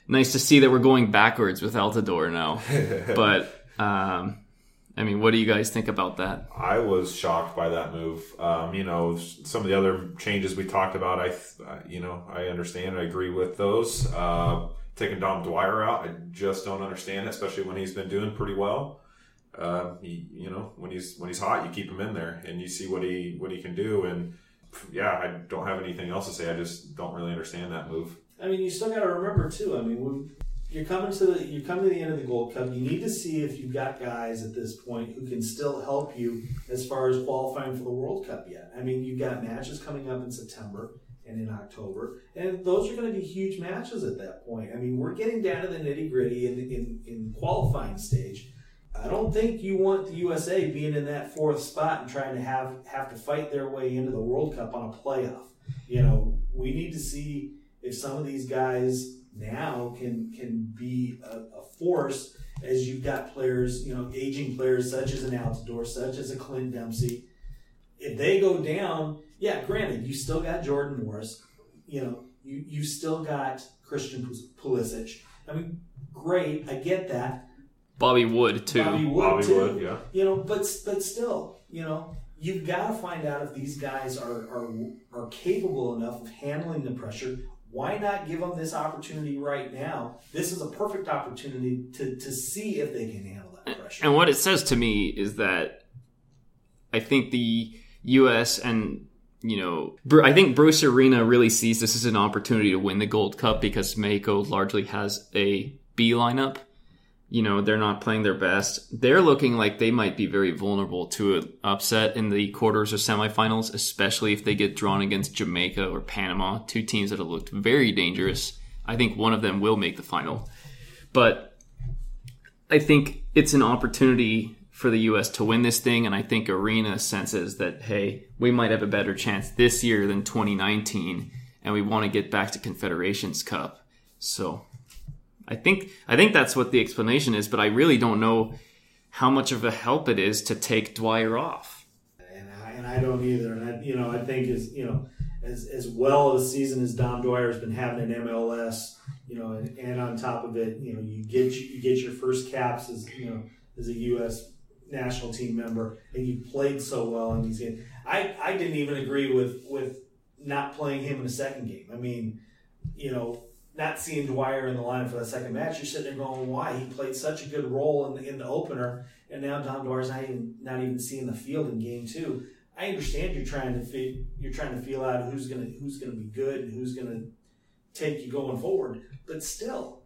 Speaker 1: nice to see that we're going backwards with Altidore now. but um, I mean, what do you guys think about that?
Speaker 3: I was shocked by that move. Um, you know, some of the other changes we talked about, I, uh, you know, I understand. I agree with those. Uh, taking Dom Dwyer out, I just don't understand, especially when he's been doing pretty well. Uh, he, you know, when he's when he's hot, you keep him in there, and you see what he what he can do. And yeah, I don't have anything else to say. I just don't really understand that move.
Speaker 2: I mean, you still got to remember too. I mean, when you're coming to the you're coming to the end of the Gold Cup, you need to see if you've got guys at this point who can still help you as far as qualifying for the World Cup yet. I mean, you've got matches coming up in September and in October, and those are going to be huge matches at that point. I mean, we're getting down to the nitty gritty in, in in qualifying stage. I don't think you want the USA being in that fourth spot and trying to have have to fight their way into the World Cup on a playoff. You know, we need to see if some of these guys now can can be a, a force as you've got players, you know, aging players such as an Altidore, such as a Clint Dempsey. If they go down, yeah, granted, you still got Jordan Morris, you know, you you still got Christian Pulisic. I mean, great, I get that.
Speaker 1: Bobby Wood too.
Speaker 2: Bobby Wood
Speaker 3: Bobby
Speaker 2: too.
Speaker 3: Wood, yeah.
Speaker 2: You know, but but still, you know, you've got to find out if these guys are are are capable enough of handling the pressure. Why not give them this opportunity right now? This is a perfect opportunity to to see if they can handle that pressure.
Speaker 1: And what it says to me is that I think the U.S. and you know, I think Bruce Arena really sees this as an opportunity to win the Gold Cup because Mexico largely has a B lineup. You know, they're not playing their best. They're looking like they might be very vulnerable to an upset in the quarters or semifinals, especially if they get drawn against Jamaica or Panama, two teams that have looked very dangerous. I think one of them will make the final. But I think it's an opportunity for the U.S. to win this thing, and I think Arena senses that hey, we might have a better chance this year than 2019, and we want to get back to Confederations Cup. So, I think I think that's what the explanation is, but I really don't know how much of a help it is to take Dwyer off.
Speaker 2: and I, and I don't either. And I, you know, I think as you know, as as well of a season as Dom Dwyer has been having in MLS, you know, and, and on top of it, you know, you get you get your first caps as you know as a U.S. national team member, and you played so well in these games. I I didn't even agree with with not playing him in the second game. I mean, you know, not seeing Dwyer in the lineup for that second match, you're sitting there going, "Why he played such a good role in the, in the opener, and now Dom Dwyer's not even not even seeing the field in game two. I understand you're trying to fi- you're trying to feel out who's gonna who's gonna be good and who's gonna take you going forward, but still,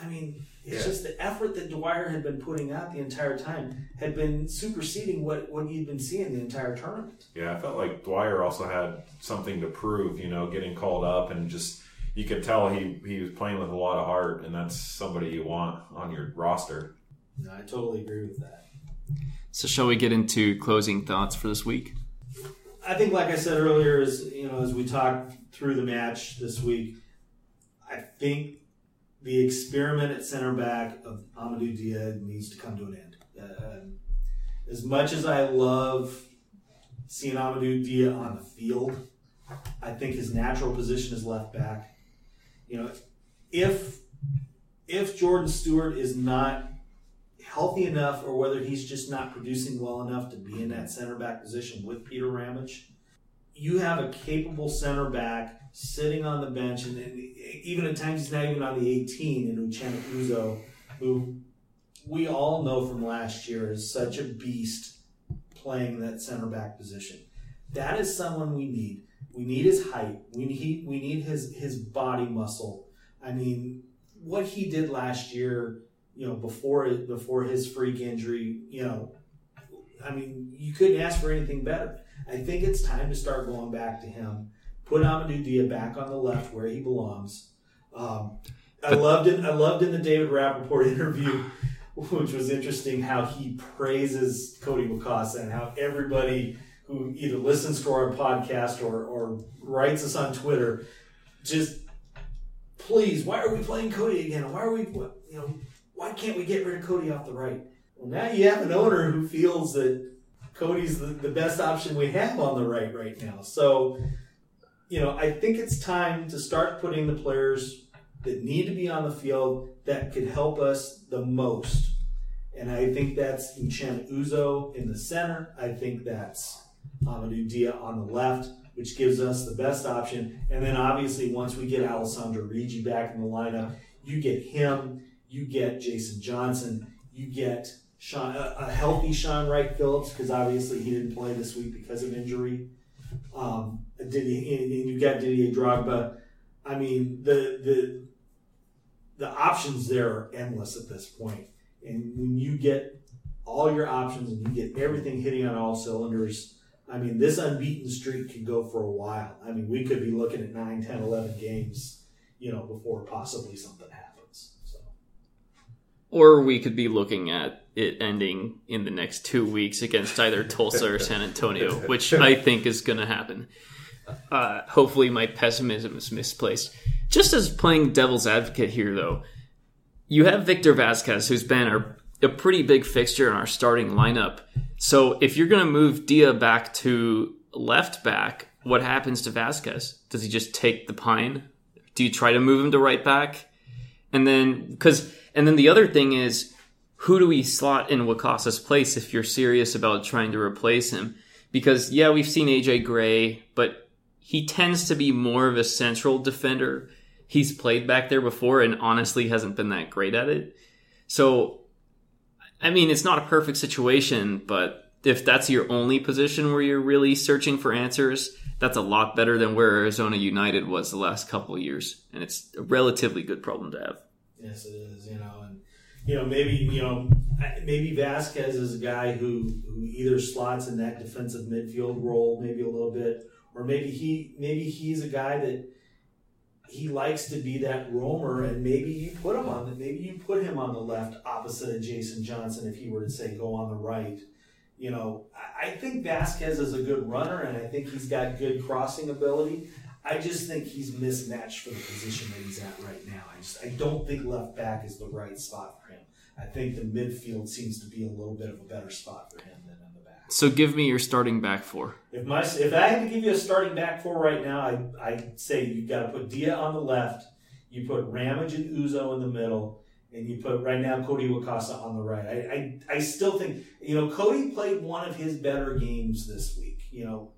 Speaker 2: I mean, it's
Speaker 3: Yeah.
Speaker 2: just the effort that Dwyer had been putting out the entire time had been superseding what what you'd been seeing the entire tournament.
Speaker 3: Yeah, I felt like Dwyer also had something to prove, you know, getting called up and just you could tell he, he was playing with a lot of heart and that's somebody you want on your roster.
Speaker 2: No, I totally agree with that.
Speaker 1: So, shall we get into closing thoughts for this week?
Speaker 2: I think, like I said earlier, as you know, as we talked through the match this week, I think the experiment at center back of Amadou Dia needs to come to an end. Uh, as much as I love seeing Amadou Dia on the field, I think his natural position is left back. You know, if if Jordan Stewart is not healthy enough or whether he's just not producing well enough to be in that center back position with Peter Ramage, you have a capable center back sitting on the bench, and, and even at times he's not even on the 18 in Uchenna Uzo, who we all know from last year is such a beast playing that center back position. That is someone we need. We need his height. We need we need his his body muscle. I mean, what he did last year, you know, before before his freak injury, you know, I mean, you couldn't ask for anything better. I think it's time to start going back to him. Put Amadou Dia back on the left where he belongs. Um, I loved it. I loved in the David Rappaport interview, which was interesting, how he praises Cody Wakasa and how everybody who either listens to our podcast or, or writes us on Twitter just please, why are we playing Cody again? Why are we, you know, why can't we get rid of Cody off the right? Well, now you have an owner who feels that Cody's the, the best option we have on the right right now. So, you know, I think it's time to start putting the players that need to be on the field that could help us the most. And I think that's Uchenna Uzo in the center. I think that's Amadou Dia on the left, which gives us the best option. And then obviously, once we get Alessandro Riggi back in the lineup, you get him, you get Jason Johnson, you get Shaun, a, a healthy Shaun Wright Phillips, because obviously he didn't play this week because of injury. Um, Didier, and you got Didier Drogba. I mean, the the the options there are endless at this point. And when you get all your options and you get everything hitting on all cylinders, I mean, this unbeaten streak could go for a while. I mean, we could be looking at 9, 10, 11 games, you know, before possibly something happens. So.
Speaker 1: Or we could be looking at it ending in the next two weeks against either Tulsa or San Antonio, which I think is going to happen. Uh, hopefully, my pessimism is misplaced. Just as playing devil's advocate here, though, you have Victor Vasquez, who's been a, a pretty big fixture in our starting lineup. So if you're going to move Dia back to left back, what happens to Vasquez? Does he just take the pine? Do you try to move him to right back? And then, because, and then the other thing is, who do we slot in Wakasa's place if you're serious about trying to replace him? Because, yeah, we've seen AJ Gray, but he tends to be more of a central defender. He's played back there before and honestly hasn't been that great at it. So, I mean, it's not a perfect situation, but if that's your only position where you're really searching for answers, that's a lot better than where Arizona United was the last couple of years. And it's a relatively good problem to have.
Speaker 2: Yes, it is. You know, and you know maybe you know maybe Vasquez is a guy who who either slots in that defensive midfield role maybe a little bit, or maybe he maybe he's a guy that he likes to be that roamer, and maybe you put him on the maybe you put him on the left opposite of Jason Johnson if he were to say go on the right. You know, I think Vasquez is a good runner, and I think he's got good crossing ability. I just think he's mismatched for the position that he's at right now. I just I don't think left back is the right spot for him. I think the midfield seems to be a little bit of a better spot for him than on the back.
Speaker 1: So give me your starting back four.
Speaker 2: If my if I had to give you a starting back four right now, I I'd say you've got to put Dia on the left, you put Ramage and Uzo in the middle, and you put right now Cody Wakasa on the right. I, I I still think you know Cody played one of his better games this week. You know,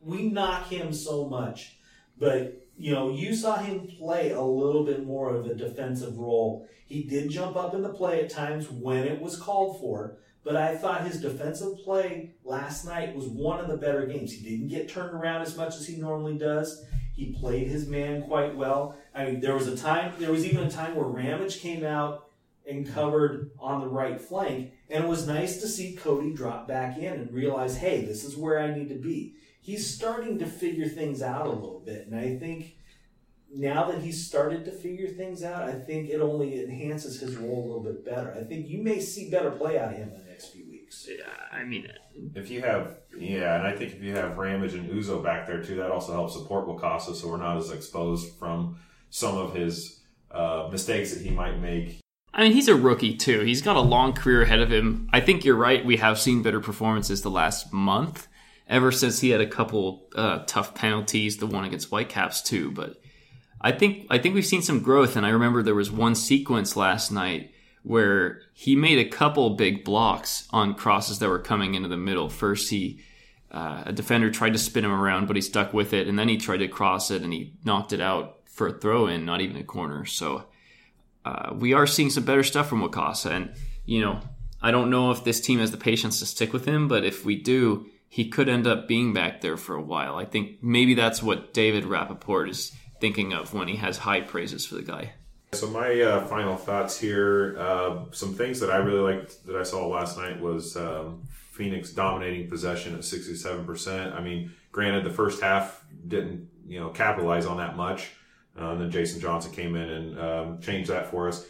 Speaker 2: we knock him so much, but you know, you saw him play a little bit more of a defensive role. He did jump up in the play at times when it was called for, but I thought his defensive play last night was one of the better games. He didn't get turned around as much as he normally does. He played his man quite well. I mean, there was a time, there was even a time where Ramage came out and covered on the right flank, and it was nice to see Cody drop back in and realize, hey, this is where I need to be. He's starting to figure things out a little bit, and I think now that he's started to figure things out, I think it only enhances his role a little bit better. I think you may see better play out of him in
Speaker 1: I mean,
Speaker 3: if you have yeah, and I think if you have Ramage and Uzo back there too, that also helps support Wakasa, so we're not as exposed from some of his uh, mistakes that he might make.
Speaker 1: I mean, he's a rookie too. He's got a long career ahead of him. I think you're right. We have seen better performances the last month, ever since he had a couple uh, tough penalties, the one against Whitecaps too. But I think I think we've seen some growth, and I remember there was one sequence last night where he made a couple big blocks on crosses that were coming into the middle. First, he uh, a defender tried to spin him around, but he stuck with it, and then he tried to cross it and he knocked it out for a throw in, not even a corner. So uh, we are seeing some better stuff from Wakasa, and you know I don't know if this team has the patience to stick with him, but if we do, he could end up being back there for a while. I think maybe that's what David Rappaport is thinking of when he has high praises for the guy.
Speaker 3: So my uh, final thoughts here, uh, some things that I really liked that I saw last night was um, Phoenix dominating possession at 67%. I mean, granted, the first half didn't, you know, capitalize on that much. Uh, and then Jason Johnson came in and um, changed that for us.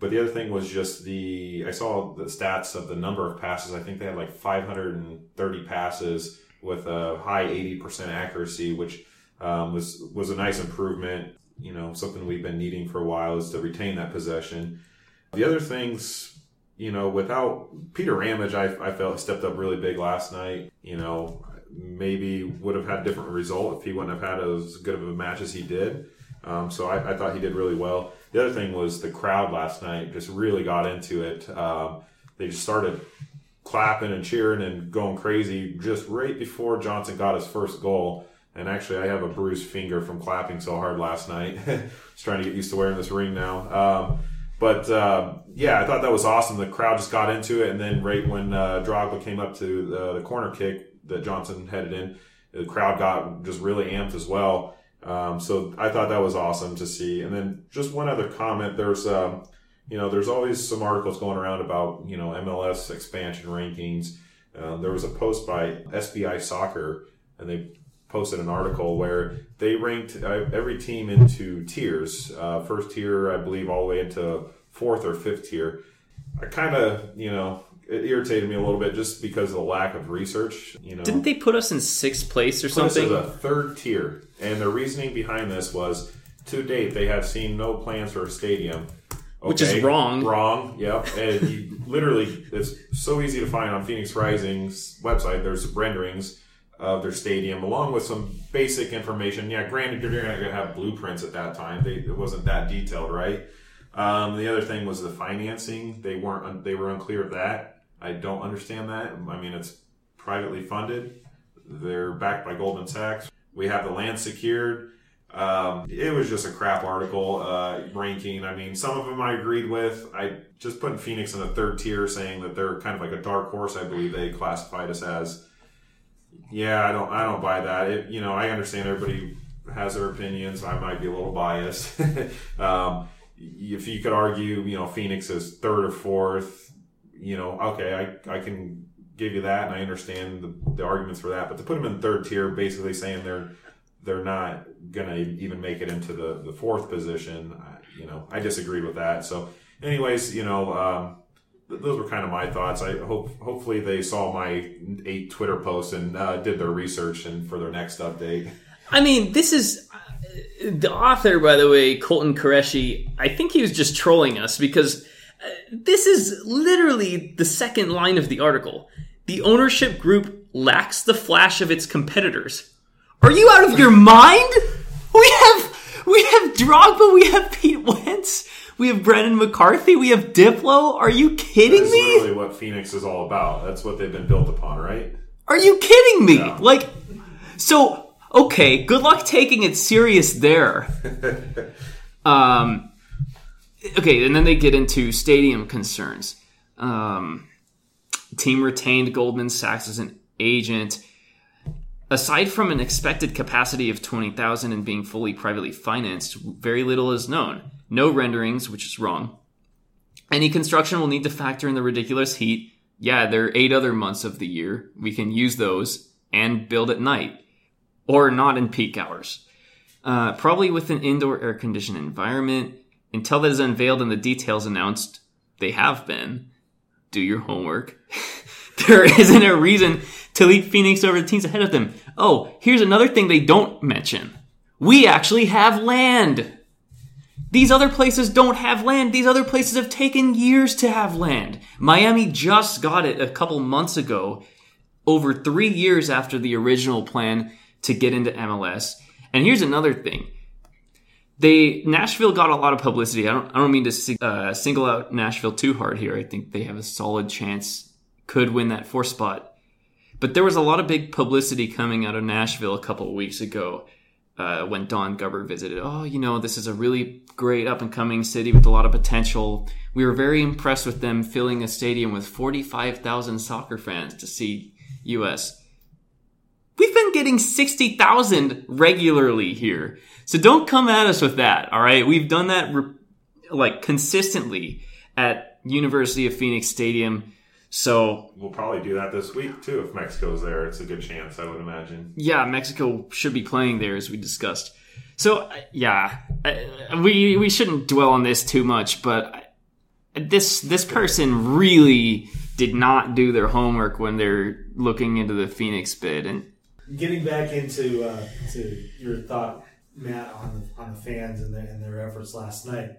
Speaker 3: But the other thing was just the, I saw the stats of the number of passes. I think they had like 530 passes with a high 80% accuracy, which um, was, was a nice improvement you know, something we've been needing for a while is to retain that possession. The other things, you know, without Peter Ramage, I, I felt stepped up really big last night. You know, maybe would have had a different result if he wouldn't have had as good of a match as he did. Um, so I, I, thought he did really well. The other thing was the crowd last night just really got into it. Um, they just started clapping and cheering and going crazy just right before Johnson got his first goal. And actually, I have a bruised finger from clapping so hard last night. Just trying to get used to wearing this ring now. Um, but uh, yeah, I thought that was awesome. The crowd just got into it, and then right when uh, Drogba came up to the, the, corner kick that Johnson headed in, the crowd got just really amped as well. Um, so I thought that was awesome to see. And then just one other comment: there's um, you know there's always some articles going around about you know MLS expansion rankings. Uh, there was a post by SBI Soccer, and they posted an article where they ranked uh, every team into tiers. Uh, first tier, I believe, all the way into fourth or fifth tier. I kind of, you know, it irritated me a little bit just because of the lack of research. You know,
Speaker 1: didn't they put us in sixth place or something?
Speaker 3: Us as a third tier, and the reasoning behind this was to date they have seen no plans for a stadium.
Speaker 1: Okay, Which is wrong.
Speaker 3: Wrong. Yep. And you, literally, it's so easy to find on Phoenix Rising's website. There's renderings of their stadium, along with some basic information. Yeah, granted, you're not going to have blueprints at that time. They, it wasn't that detailed, right? Um, the other thing was the financing. They weren't. They were unclear of that. I don't understand that. I mean, it's privately funded. They're backed by Goldman Sachs. We have the land secured. Um, it was just a crap article uh, ranking. I mean, some of them I agreed with. I just putting Phoenix in the third tier, saying that they're kind of like a dark horse. I believe they classified us as. Yeah, I don't. I don't buy that. It, you know, I understand everybody has their opinions. I might be a little biased. um, if you could argue, you know, Phoenix is third or fourth, you know, okay, I, I can give you that, and I understand the, the arguments for that. But to put them in third tier, basically saying they're they're not gonna even make it into the the fourth position, I, you know, I disagree with that. So, anyways, you know. Um, those were kind of my thoughts. I hope hopefully they saw my eight Twitter posts and uh, did their research and for their next update.
Speaker 1: I mean, this is uh, the author, by the way, Colton Qureshi. I think he was just trolling us because uh, this is literally the second line of the article. The ownership group lacks the flash of its competitors. Are you out of your mind? We have we have Drogba, we have Pete Wentz. We have Brandon McCarthy. We have Diplo. Are you kidding
Speaker 3: That's
Speaker 1: me?
Speaker 3: That's literally, what Phoenix is all about. That's what they've been built upon, right?
Speaker 1: Are you kidding me? Yeah. Like, So, okay, good luck taking it serious there. um, okay, and then they get into stadium concerns. Um, team retained Goldman Sachs as an agent. Aside from an expected capacity of 20,000 and being fully privately financed, very little is known. No renderings, which is wrong. Any construction will need to factor in the ridiculous heat. Yeah, there are eight other months of the year. We can use those and build at night or not in peak hours. Uh, probably with an indoor air conditioned environment. Until that is unveiled and the details announced, they have been. Do your homework. there isn't a reason to lead Phoenix over the teams ahead of them. Oh, here's another thing they don't mention. We actually have land. These other places don't have land. These other places have taken years to have land. Miami just got it a couple months ago, over three years after the original plan to get into MLS. And here's another thing. They Nashville got a lot of publicity. I don't I don't mean to uh, single out Nashville too hard here. I think they have a solid chance, could win that four spot. But there was a lot of big publicity coming out of Nashville a couple weeks ago uh, when Don Garber visited. Oh, you know, this is a really great up and coming city with a lot of potential. We were very impressed with them filling a stadium with 45,000 soccer fans to see US. We've been getting 60,000 regularly here. So don't come at us with that, all right? We've done that re- like consistently at University of Phoenix Stadium. So
Speaker 3: we'll probably do that this week too if Mexico's there. It's a good chance, I would imagine.
Speaker 1: Yeah, Mexico should be playing there as we discussed. So yeah, we we shouldn't dwell on this too much, but this this person really did not do their homework when they're looking into the Phoenix bid and
Speaker 2: getting back into uh, to your thought, Matt, on the on the fans and, the, and their efforts last night.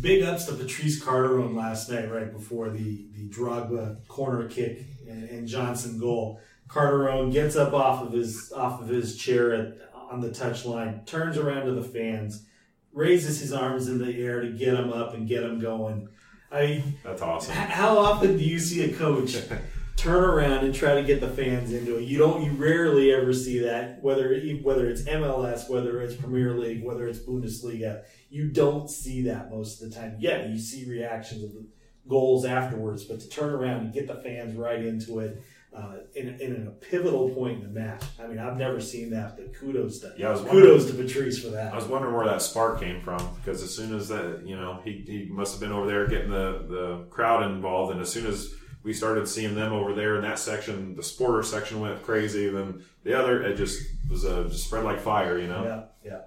Speaker 2: Big ups to Patrice Carteron last night, right before the the Drogba corner kick and, and Johnson goal. Carteron gets up off of his off of his chair at, on the touchline, turns around to the fans, raises his arms in the air to get him up and get him going. I
Speaker 3: that's awesome.
Speaker 2: How often do you see a coach turn around and try to get the fans into it. You don't. You rarely ever see that. Whether whether it's MLS, whether it's Premier League, whether it's Bundesliga, you don't see that most of the time. Yeah, you see reactions of the goals afterwards, but to turn around and get the fans right into it. Uh, in, in a pivotal point in the match. I mean, I've never seen that, but kudos to
Speaker 3: yeah,
Speaker 2: kudos to Patrice for that.
Speaker 3: I was wondering where that spark came from because as soon as that, you know, he, he must have been over there getting the, the crowd involved, and as soon as we started seeing them over there in that section. The sporter section went crazy. Then the other, it just was a just spread like fire, you know.
Speaker 2: Yeah, yeah.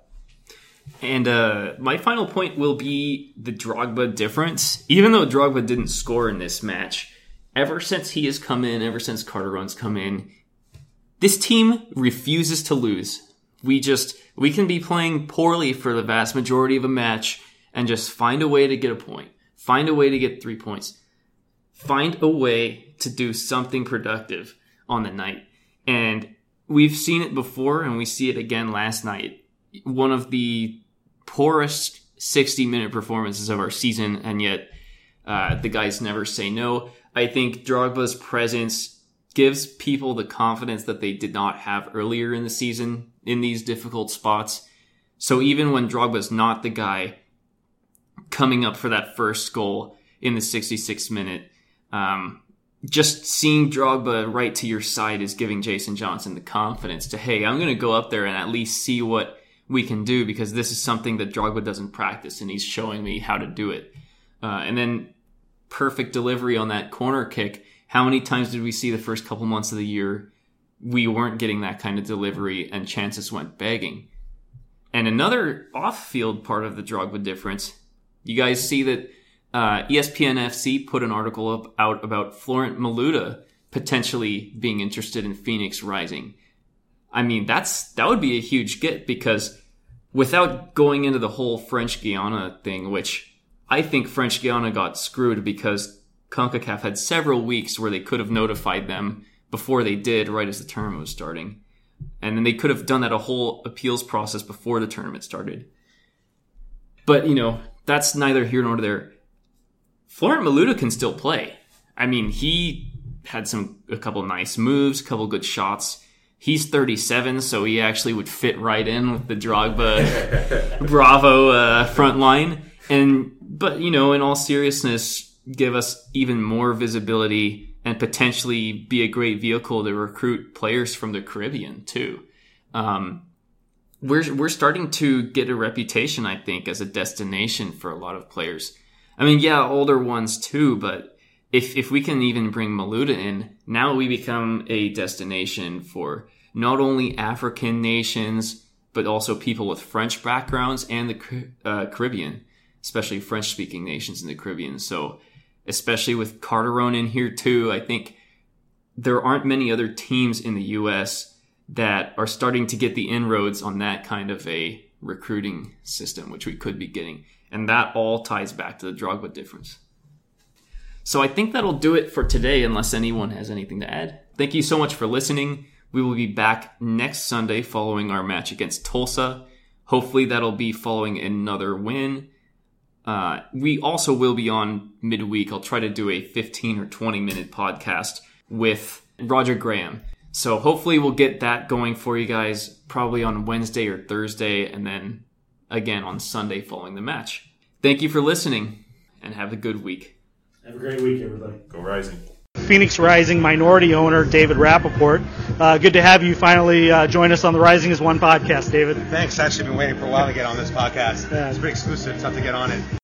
Speaker 1: And uh, my final point will be the Drogba difference. Even though Drogba didn't score in this match, ever since he has come in, ever since Carteron's come in, this team refuses to lose. We just we can be playing poorly for the vast majority of a match and just find a way to get a point, find a way to get three points find a way to do something productive on the night. And we've seen it before and we see it again last night. One of the poorest 60 minute performances of our season, and yet uh, the guys never say no. I think Drogba's presence gives people the confidence that they did not have earlier in the season in these difficult spots. So even when Drogba's not the guy coming up for that first goal in the 66th minute, um, just seeing Drogba right to your side is giving Jason Johnson the confidence to, hey, I'm going to go up there and at least see what we can do because this is something that Drogba doesn't practice and he's showing me how to do it. Uh, and then perfect delivery on that corner kick. How many times did we see the first couple months of the year we weren't getting that kind of delivery and chances went begging? And another off field part of the Drogba difference, you guys see that uh, ESPN FC put an article up, out about Florent Malouda potentially being interested in Phoenix Rising. I mean, that's that would be a huge get because without going into the whole French Guiana thing, which I think French Guiana got screwed because CONCACAF had several weeks where they could have notified them before they did, right as the tournament was starting. And then they could have done that a whole appeals process before the tournament started. But, you know, that's neither here nor there. Florent Malouda can still play. I mean, he had some a couple nice moves, a couple good shots. He's 37, so he actually would fit right in with the Drogba Bravo uh, front line. And but you know, in all seriousness, give us even more visibility and potentially be a great vehicle to recruit players from the Caribbean too. Um, we're we're starting to get a reputation, I think, as a destination for a lot of players. I mean, yeah, older ones too, but if if we can even bring Malouda in, now we become a destination for not only African nations but also people with French backgrounds and the uh, Caribbean, especially French speaking nations in the Caribbean. So, especially with Carteron in here too, I think there aren't many other teams in the U.S. that are starting to get the inroads on that kind of a recruiting system, which we could be getting. And that all ties back to the Drogba difference. So I think that'll do it for today, unless anyone has anything to add. Thank you so much for listening. We will be back next Sunday following our match against Tulsa. Hopefully, that'll be following another win. Uh, we also will be on midweek. I'll try to do a 15 or 20 minute podcast with Roger Graham. So hopefully, we'll get that going for you guys probably on Wednesday or Thursday, and then again on Sunday following the match. Thank you for listening and have a good week.
Speaker 2: Have a great week, everybody.
Speaker 3: Go Rising.
Speaker 4: Phoenix Rising minority owner David Rappaport. Uh, good to have you finally uh, join us on the Rising as One podcast, David.
Speaker 11: Thanks. I've actually been waiting for a while to get on this podcast. Yeah. It's pretty exclusive. Tough to get on it.